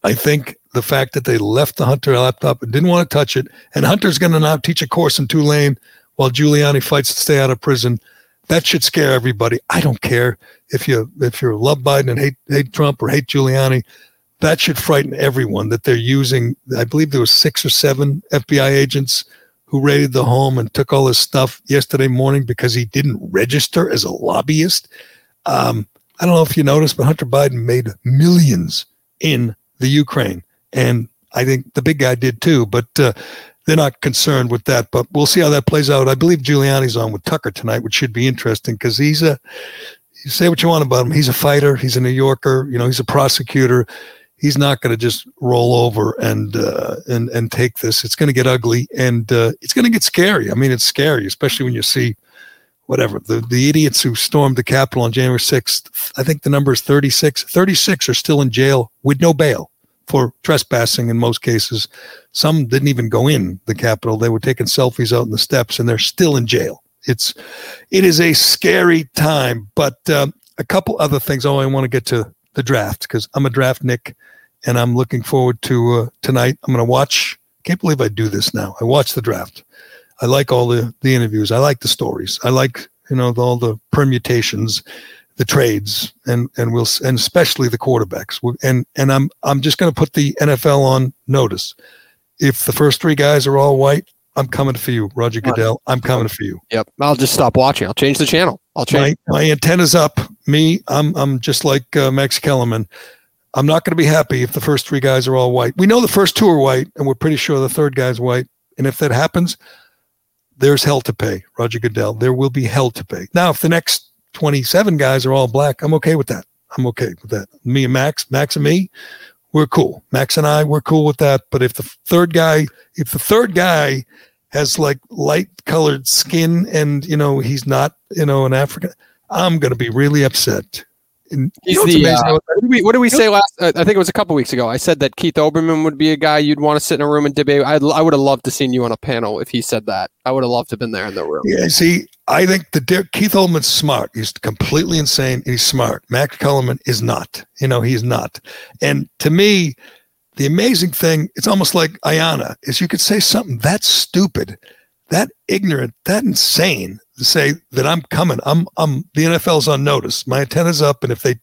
I think the fact that they left the Hunter laptop and didn't want to touch it, and Hunter's going to now teach a course in Tulane while Giuliani fights to stay out of prison. That should scare everybody. I don't care if you if you love Biden and hate hate Trump or hate Giuliani. That should frighten everyone that they're using. I believe there was six or seven FBI agents who raided the home and took all his stuff yesterday morning because he didn't register as a lobbyist. Um, I don't know if you noticed, but Hunter Biden made millions in the Ukraine, and I think the big guy did too. But uh, they're not concerned with that. But we'll see how that plays out. I believe Giuliani's on with Tucker tonight, which should be interesting because he's a. You say what you want about him. He's a fighter. He's a New Yorker. You know, he's a prosecutor. He's not going to just roll over and uh, and and take this. It's going to get ugly and uh, it's going to get scary. I mean, it's scary, especially when you see whatever the, the idiots who stormed the Capitol on January 6th. I think the number is 36. 36 are still in jail with no bail for trespassing in most cases. Some didn't even go in the Capitol. They were taking selfies out in the steps and they're still in jail. It's it is a scary time, but um, a couple other things. Oh, I want to get to the draft because I'm a draftnik, and I'm looking forward to uh, tonight. I'm going to watch. Can't believe I do this now. I watch the draft. I like all the the interviews. I like the stories. I like you know all the permutations, the trades, and and we'll and especially the quarterbacks. And and I'm I'm just going to put the NFL on notice. If the first three guys are all white, I'm coming for you, Roger Goodell. I'm coming for you. Yep. I'll just stop watching. I'll change the channel. I'll change. My, my antenna's up. Me, I'm I'm just like uh, Max Kellerman. I'm not going to be happy if the first three guys are all white. We know the first two are white, and we're pretty sure the third guy's white. And if that happens, there's hell to pay, Roger Goodell. There will be hell to pay. Now, if the next 27 guys are all black, I'm okay with that. I'm okay with that. Me and Max, Max and me, we're cool. Max and I, we're cool with that. But if the third guy, if the third guy has like light colored skin and you know he's not you know an African, I'm gonna be really upset. And He's the, uh, what, did we, what did we say last? Uh, I think it was a couple weeks ago. I said that Keith Olbermann would be a guy you'd want to sit in a room and debate. I'd, I would have loved to seen you on a panel if he said that. I would have loved to have been there in the room. Yeah, see, I think the Keith Olbermann's smart. He's completely insane. He's smart. Max Kellerman is not. You know, he's not. And to me, the amazing thing, it's almost like Ayanna, is you could say something that stupid, that ignorant, that insane to say that I'm coming. I'm I'm the NFL's on notice. My antenna's up, and if they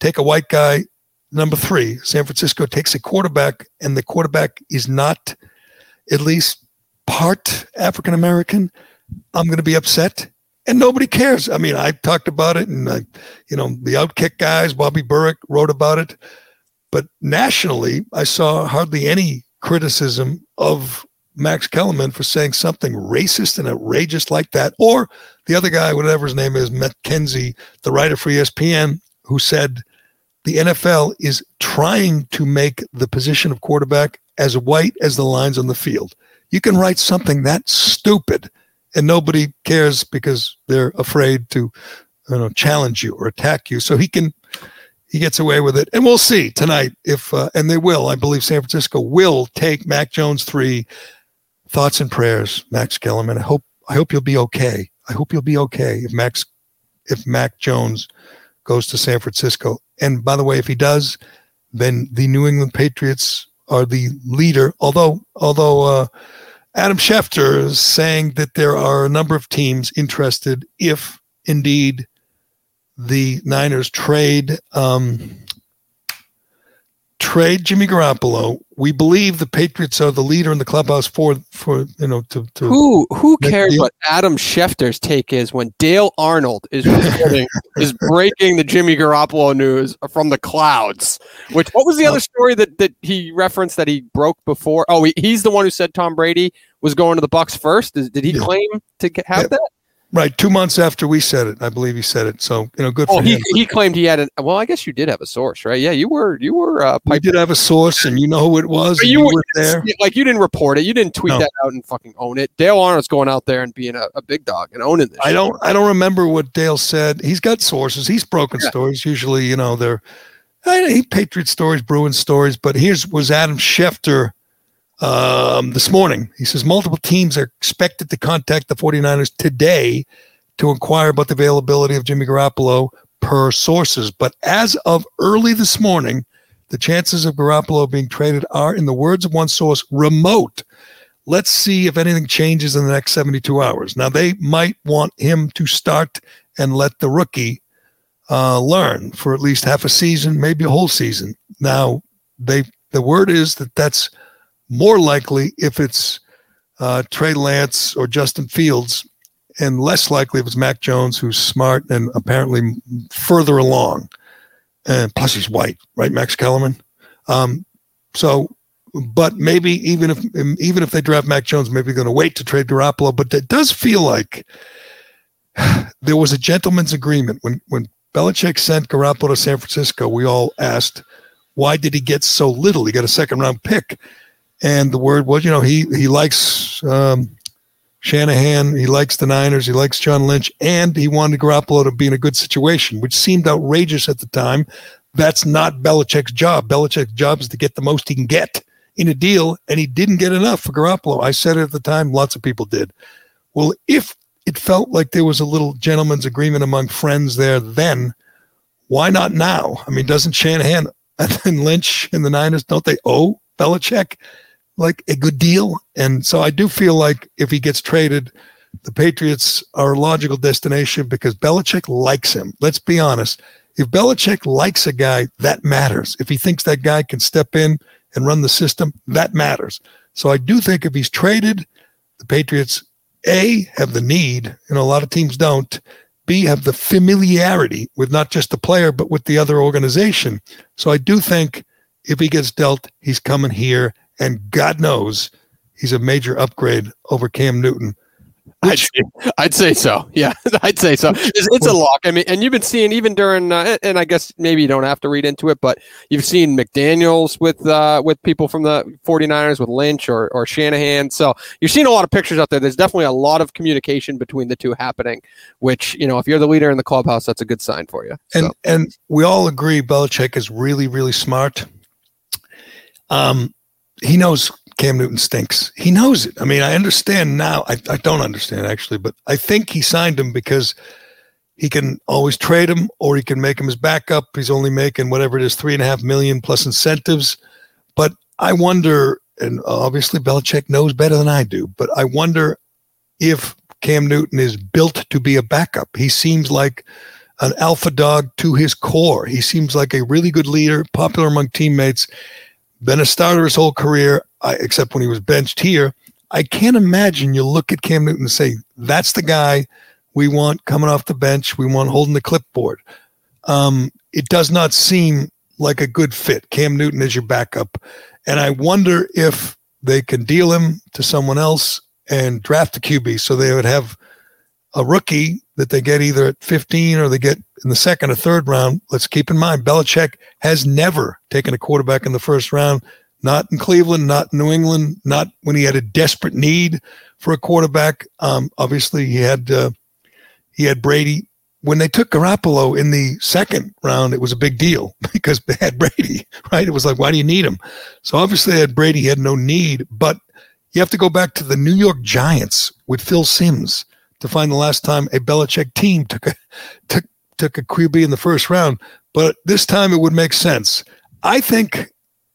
take a white guy, number three, San Francisco takes a quarterback, and the quarterback is not at least part African American, I'm going to be upset. And nobody cares. I mean, I talked about it, and I, you know, the Outkick guys, Bobby Burack wrote about it. But nationally, I saw hardly any criticism of Max Kellerman for saying something racist and outrageous like that. Or the other guy, whatever his name is, Mackenzie, the writer for ESPN, who said the NFL is trying to make the position of quarterback as white as the lines on the field. You can write something that stupid and nobody cares because they're afraid to you know challenge you or attack you. So he can he gets away with it. And we'll see tonight if, uh, and they will. I believe San Francisco will take Mac Jones three. Thoughts and prayers, Max Kellerman. I hope I hope you'll be okay. I hope you'll be okay if Max if Mac Jones goes to San Francisco. And by the way, if he does, then the New England Patriots are the leader. Although although uh, Adam Schefter is saying that there are a number of teams interested if indeed the Niners trade um, trade Jimmy Garoppolo. We believe the Patriots are the leader in the clubhouse for for you know to, to who who cares what Adam Schefter's take is when Dale Arnold is (laughs) is breaking the Jimmy Garoppolo news from the clouds. Which what was the other story that that he referenced that he broke before? Oh, he, he's the one who said Tom Brady was going to the Bucs first. Did, did he yeah. claim to have yeah. that? Right, two months after we said it, I believe he said it. So you know, good. Oh, for he him. he claimed he had an. Well, I guess you did have a source, right? Yeah, you were you were. Uh, we did have a source, and you know who it was. You, you, were there. (laughs) Like you didn't report it. You didn't tweet no. that out and fucking own it. Dale Arnold's going out there and being a, a big dog and owning this. I shit. don't. I don't remember what Dale said. He's got sources. He's broken yeah. stories. Usually, you know, they're. I, he Patriot stories, Bruin stories, but here's was Adam Schefter um, this morning. He says multiple teams are expected to contact the 49ers today to inquire about the availability of Jimmy Garoppolo per sources. But as of early this morning, the chances of Garoppolo being traded are, in the words of one source, remote. Let's see if anything changes in the next 72 hours. Now, they might want him to start and let the rookie uh, learn for at least half a season, maybe a whole season. Now, they the word is that that's more likely if it's uh, Trey Lance or Justin Fields and less likely if it's Mac Jones, who's smart and apparently further along. And plus, he's white, right, Max Kellerman. Um, so, but maybe even if even if they draft Mac Jones, maybe they're going to wait to trade Garoppolo. But it does feel like (sighs) there was a gentleman's agreement when when Belichick sent Garoppolo to San Francisco. We all asked, why did he get so little? He got a second round pick, and the word was, you know, he he likes um, Shanahan, he likes the Niners, he likes John Lynch, and he wanted Garoppolo to be in a good situation, which seemed outrageous at the time. That's not Belichick's job. Belichick's job is to get the most he can get in a deal, and he didn't get enough for Garoppolo. I said it at the time, lots of people did. Well, if it felt like there was a little gentleman's agreement among friends there then, why not now? I mean, doesn't Shanahan (laughs) and Lynch and the Niners don't they owe Belichick like a good deal? And so I do feel like if he gets traded, the Patriots are a logical destination because Belichick likes him. Let's be honest. If Belichick likes a guy, that matters. If he thinks that guy can step in and run the system, that matters. So I do think if he's traded, the Patriots a have the need, and a lot of teams don't. B have the familiarity with not just the player but with the other organization. So I do think if he gets dealt, he's coming here, and God knows he's a major upgrade over Cam Newton, I'd say, I'd say so. Yeah, (laughs) I'd say so. It's, it's, a lock. I mean, and you've been seeing even during, uh, and I guess maybe you don't have to read into it, but you've seen McDaniels with uh, with people from the 49ers, with Lynch or, or Shanahan. So you're seeing a lot of pictures out there. There's definitely a lot of communication between the two happening, which, you know, if you're the leader in the clubhouse, that's a good sign for you. And, so. and we all agree Belichick is really, really smart. Um, he knows Cam Newton stinks. He knows it. I mean, I understand now. I, I don't understand actually, but I think he signed him because he can always trade him or he can make him his backup. He's only making whatever it is, three and a half million plus incentives. But I wonder, and obviously Belichick knows better than I do, but I wonder if Cam Newton is built to be a backup. He seems like an alpha dog to his core. He seems like a really good leader, popular among teammates, been a starter his whole career. I, except when he was benched here. I can't imagine you look at Cam Newton and say, that's the guy we want coming off the bench. We want holding the clipboard. Um, it does not seem like a good fit. Cam Newton is your backup. And I wonder if they can deal him to someone else and draft a QB so they would have a rookie that they get either at 15 or they get in the second or third round. Let's keep in mind, Belichick has never taken a quarterback in the first round not in Cleveland, not in New England, not when he had a desperate need for a quarterback. Um, obviously, he had uh, he had Brady. When they took Garoppolo in the second round, it was a big deal (laughs) because they had Brady, right? It was like, why do you need him? So obviously, they had Brady. He had no need, but you have to go back to the New York Giants with Phil Simms to find the last time a Belichick team took a took took a QB in the first round. But this time, it would make sense. I think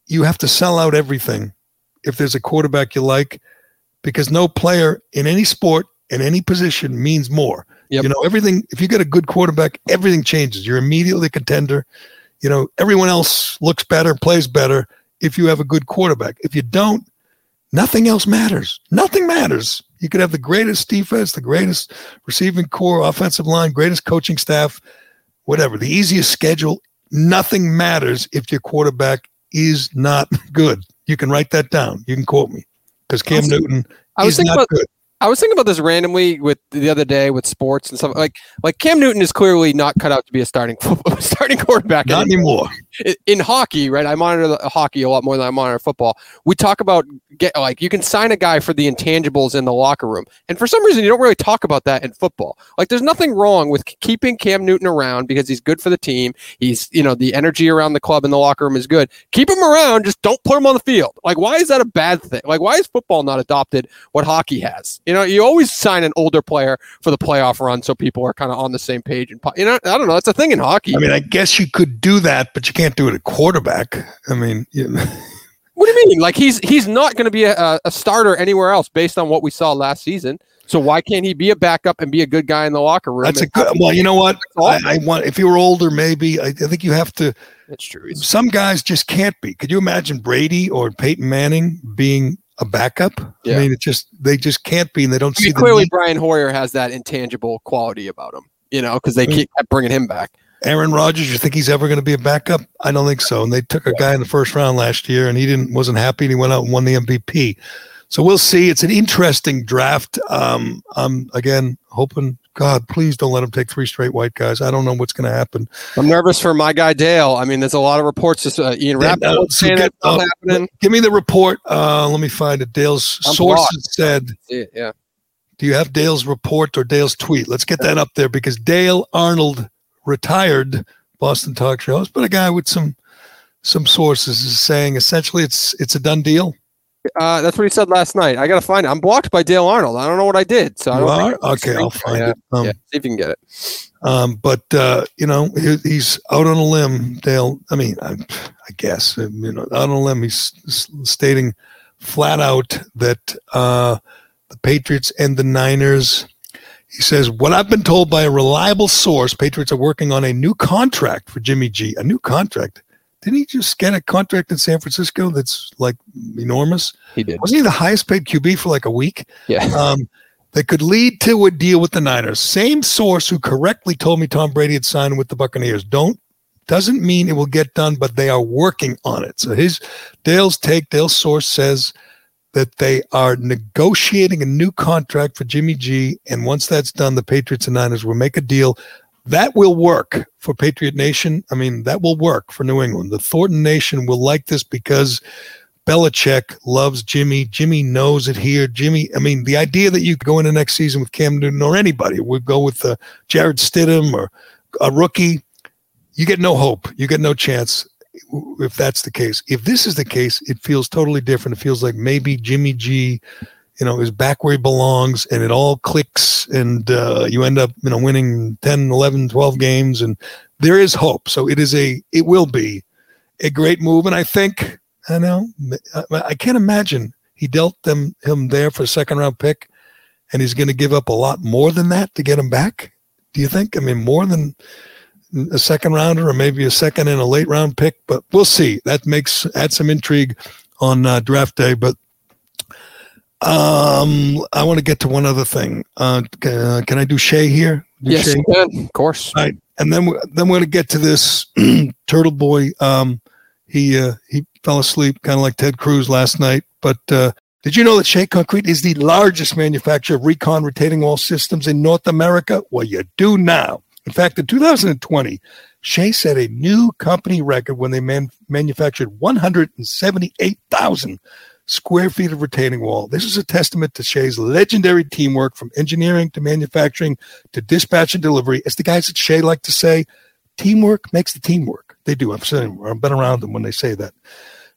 you have to sell out everything if there's a quarterback you like, because no player in any sport in any position means more. Yep. You know, everything. If you get a good quarterback, everything changes. You're immediately a contender. You know, everyone else looks better, plays better if you have a good quarterback. If you don't, nothing else matters. Nothing matters. You could have the greatest defense, the greatest receiving corps, offensive line, greatest coaching staff, whatever, the easiest schedule. Nothing matters if your quarterback is not (laughs) good. You can write that down. You can quote me because Cam was, Newton I was is not about, good. I was thinking about this randomly with the other day with sports and stuff. Like, like Cam Newton is clearly not cut out to be a starting (laughs) football, starting quarterback. Not anymore. In, in hockey, right? I monitor the, uh, hockey a lot more than I monitor football. We talk about get like you can sign a guy for the intangibles in the locker room, and for some reason you don't really talk about that in football. Like, there's nothing wrong with keeping Cam Newton around because he's good for the team. He's you know the energy around the club in the locker room is good. Keep him around, just don't put him on the field. Like, why is that a bad thing? Like, why is football not adopted what hockey has? You know, you always sign an older player for the playoff run so people are kind of on the same page. And you know, I don't know. It's a thing in hockey. I mean, I guess you could do that, but you can't do it at quarterback. I mean, you know. what do you mean? Like he's he's not going to be a, a starter anywhere else based on what we saw last season. So why can't he be a backup and be a good guy in the locker room? That's a good. Well, you know what? I, I, want if you were older, maybe I, I think you have to. That's true. Some guys just can't be. Could you imagine Brady or Peyton Manning being a backup. Yeah. I mean, it just they just can't be, and they don't I mean, see. Clearly, Brian Hoyer has that intangible quality about him, you know, because they mm. keep bringing him back. Aaron Rodgers, you think he's ever going to be a backup? I don't think so. And they took a guy in the first round last year, and he didn't wasn't happy, and he went out and won the MVP. So we'll see. It's an interesting draft. Um, I'm again hoping God, please don't let him take three straight white guys. I don't know what's going to happen. I'm nervous for my guy Dale. I mean, there's a lot of reports. Just, uh, Ian Rapoport uh, saying get, uh, happening. Give me the report. Uh, let me find it. Dale's I'm sources blocked. said. It, yeah. Do you have Dale's report or Dale's tweet? Let's get that up there because Dale Arnold retired Boston talk show host, but a guy with some some sources is saying essentially it's it's a done deal. Uh, that's what he said last night. I gotta find it. I'm blocked by Dale Arnold. I don't know what I did. So I you are? okay. I'll find yeah. it. Um, yeah, see if you can get it. Um, but uh, you know, he, he's out on a limb. Dale, I mean, I, I guess you know, out on a limb, he's stating flat out that uh, the Patriots and the Niners. He says, "What I've been told by a reliable source, Patriots are working on a new contract for Jimmy G. A new contract. Didn't he just get a contract in San Francisco that's like enormous? He did. Wasn't he the highest paid QB for like a week? Yeah. Um, that could lead to a deal with the Niners. Same source who correctly told me Tom Brady had signed with the Buccaneers. Don't doesn't mean it will get done, but they are working on it. So his Dale's take, Dale's source says that they are negotiating a new contract for Jimmy G. And once that's done, the Patriots and Niners will make a deal. That will work for Patriot Nation. I mean, that will work for New England. The Thornton Nation will like this because Belichick loves Jimmy. Jimmy knows it here. Jimmy, I mean, the idea that you could go into next season with Cam Newton or anybody would go with uh, Jarrett Stidham or a rookie, you get no hope. You get no chance if that's the case. If this is the case, it feels totally different. It feels like maybe Jimmy G, you know, is back where he belongs and it all clicks and uh, you end up, you know, winning 10, 11, 12 games and there is hope. So it is a, it will be a great move. And I think, I know, I, I can't imagine he dealt them him there for a second round pick and he's going to give up a lot more than that to get him back. Do you think? I mean, more than a second rounder or maybe a second and a late round pick, but we'll see. That makes add some intrigue on uh, draft day. But um, I want to get to one other thing. Uh, can, uh, can I do Shea here? Do Yes, Shea? of course. All right, and then we, then we're going to get to this (clears throat) Turtle Boy. Um, he uh, he fell asleep, kind of like Ted Cruz last night. But uh, did you know that Shea Concrete is the largest manufacturer of recon retaining wall systems in North America? Well, you do now. In fact, in 2020, Shea set a new company record when they man- manufactured 178,000 square feet of retaining wall. This is a testament to Shea's legendary teamwork from engineering to manufacturing to dispatch and delivery. As the guys at Shea like to say, teamwork makes the team work. They do. I've seen, I've been around them when they say that.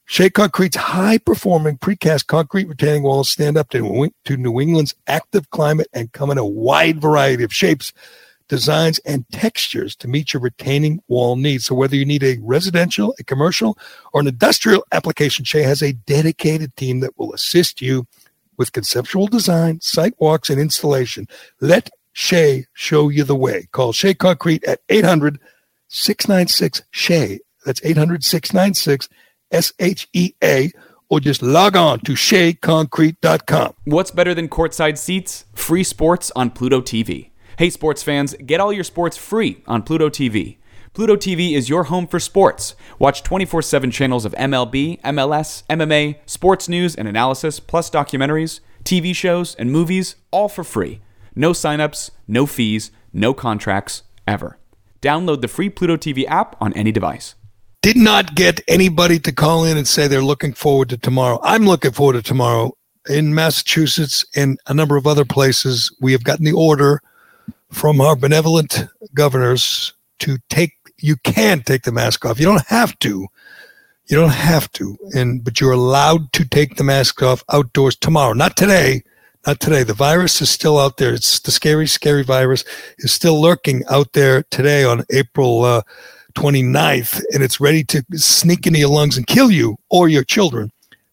Shea Concrete's high performing precast concrete retaining walls stand up to New England's active climate and come in a wide variety of shapes, designs, and textures to meet your retaining wall needs. So, whether you need a residential, a commercial, or an industrial application, Shea has a dedicated team that will assist you with conceptual design, site walks, and installation. Let Shea show you the way. Call Shea Concrete at 800 696 Shea. That's 800 696 S H E A, or just log on to SheaConcrete.com. What's better than courtside seats? Free sports on Pluto TV. Hey, sports fans, get all your sports free on Pluto TV. Pluto TV is your home for sports. Watch 24 7 channels of MLB, MLS, MMA, sports news and analysis, plus documentaries, TV shows, and movies, all for free. No signups, no fees, no contracts, ever. Download the free Pluto TV app on any device. Did not get anybody to call in and say they're looking forward to tomorrow. I'm looking forward to tomorrow. In Massachusetts and a number of other places, we have gotten the order from our benevolent governors to take you can't take the mask off. You don't have to. You don't have to. And but you're allowed to take the mask off outdoors tomorrow. Not today. Not today. The virus is still out there. It's the scary, scary virus is still lurking out there today on April uh, 29th, and it's ready to sneak into your lungs and kill you or your children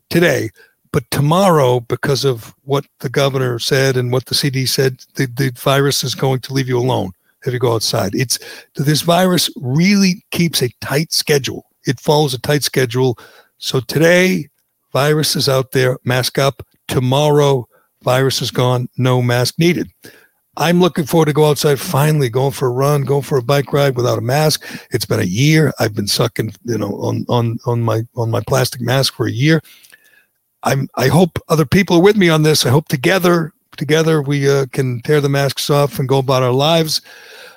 today. But tomorrow, because of what the governor said and what the CD said, the, the virus is going to leave you alone if you go outside. It's this virus really keeps a tight schedule. It follows a tight schedule. So today, virus is out there, mask up. Tomorrow, virus is gone, no mask needed. I'm looking forward to go outside finally, going for a run, going for a bike ride without a mask. It's been a year. I've been sucking, you know, on on on my on my plastic mask for a year. I'm I hope other people are with me on this. I hope together together we uh, can tear the masks off and go about our lives.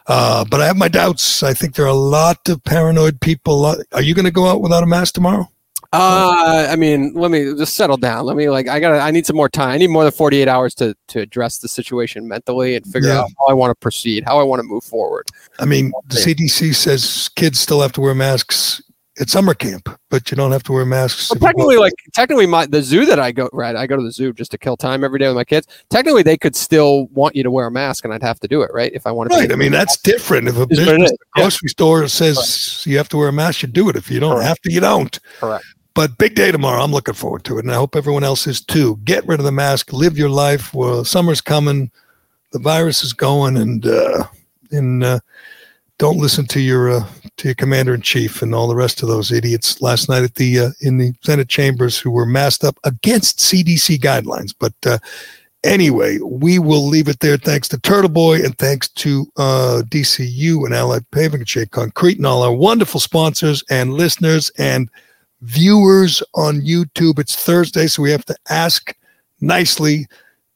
Uh, but I have my doubts. I think there are a lot of paranoid people. Are you going to go out without a mask tomorrow? Uh, I mean, let me just settle down. Let me like, I got, to I need some more time. I need more than 48 hours to to address the situation mentally and figure Yeah. out how I want to proceed, how I want to move forward. I mean, the CDC says kids still have to wear masks it's summer camp, but you don't have to wear masks. Well, technically, like technically, my the zoo that I go right, I go to the zoo just to kill time every day with my kids. Technically, they could still want you to wear a mask, and I'd have to do it, right? If I want to. Right. I mean, that's different. If a business, grocery yeah. store says you have to wear a mask, you do it. If you don't Correct. have to, you don't. Correct. But big day tomorrow. I'm looking forward to it, and I hope everyone else is too. Get rid of the mask. Live your life. Well, summer's coming. The virus is going, and uh, and uh, don't listen to your uh, to your commander in chief and all the rest of those idiots last night at the uh, in the Senate chambers who were masked up against CDC guidelines. But uh, anyway, we will leave it there. Thanks to Turtle Boy and thanks to uh, DCU and Allied Paving and Shea Concrete and all our wonderful sponsors and listeners and viewers on YouTube. It's Thursday, so we have to ask nicely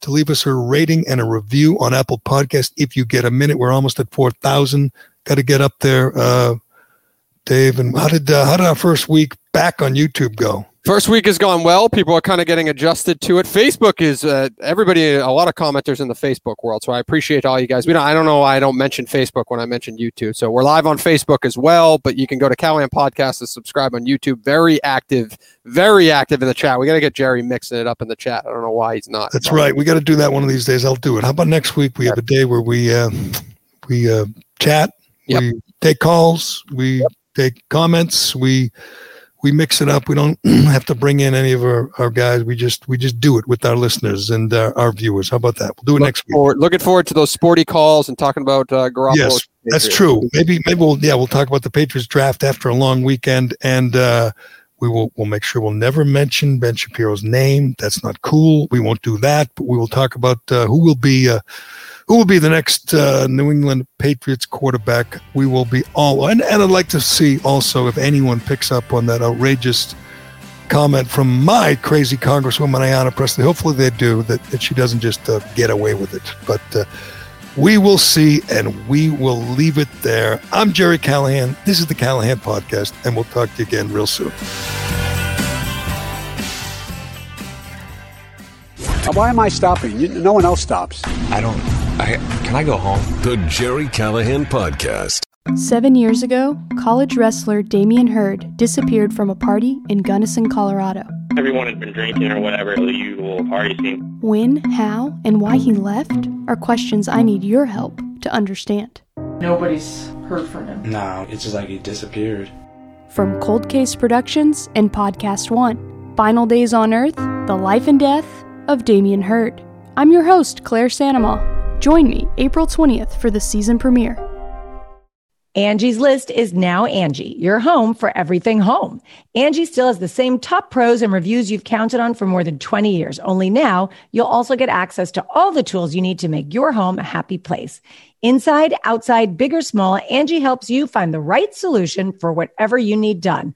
to leave us a rating and a review on Apple Podcast if you get a minute. We're almost at 4,000 got to get up there, uh, Dave. And how did uh, how did our first week back on YouTube go? First week has gone well. People are kind of getting adjusted to it. Facebook is uh, everybody. A lot of commenters in the Facebook world, so I appreciate all you guys. We don't. I don't know. why I don't mention Facebook when I mention YouTube. So we're live on Facebook as well. But you can go to Callahan Podcast and subscribe on YouTube. Very active, very active in the chat. We got to get Gerry mixing it up in the chat. I don't know why he's not. That's right. We got to do that one of these days. I'll do it. How about next week? We have a day where we uh, we uh, chat Yep. We take calls, we take comments, we we mix it up. We don't (clears throat) have to bring in any of our, our guys. We just we just do it with our listeners and uh, our viewers. How about that? We'll do it Look next week. Looking forward to those sporty calls and talking about uh, Garoppolo. Yes, that's true. Maybe maybe we'll yeah we'll talk about the Patriots draft after a long weekend and. uh we will we'll make sure we'll never mention Ben Shapiro's name. That's not cool. We won't do that, but we will talk about uh, who will be uh, who will be the next uh, New England Patriots quarterback. We will be all, and, and I'd like to see also if anyone picks up on that outrageous comment from my crazy Congresswoman Ayanna Pressley. Hopefully they do, that, that she doesn't just uh, get away with it. But uh, we will see, and we will leave it there. I'm Gerry Callahan. This is the Callahan Podcast, and we'll talk to you again real soon. Why am I stopping? No one else stops. I don't I, can I go home? The Gerry Callahan Podcast. Seven years ago, college wrestler Damian Hurd disappeared from a party in Gunnison, Colorado. Everyone had been drinking or whatever, the usual party scene. When, how, and why he left are questions I need your help to understand. Nobody's heard from him. No, it's just like he disappeared. From Cold Case Productions and Podcast One, Final Days on Earth, The Life and Death of Damien Hurd. I'm your host, Claire Sandomal. Join me April 20th for the season premiere. Angie's List is now Angie, your home for everything home. Angie still has the same top pros and reviews you've counted on for more than 20 years. Only now you'll also get access to all the tools you need to make your home a happy place. Inside, outside, big or small, Angie helps you find the right solution for whatever you need done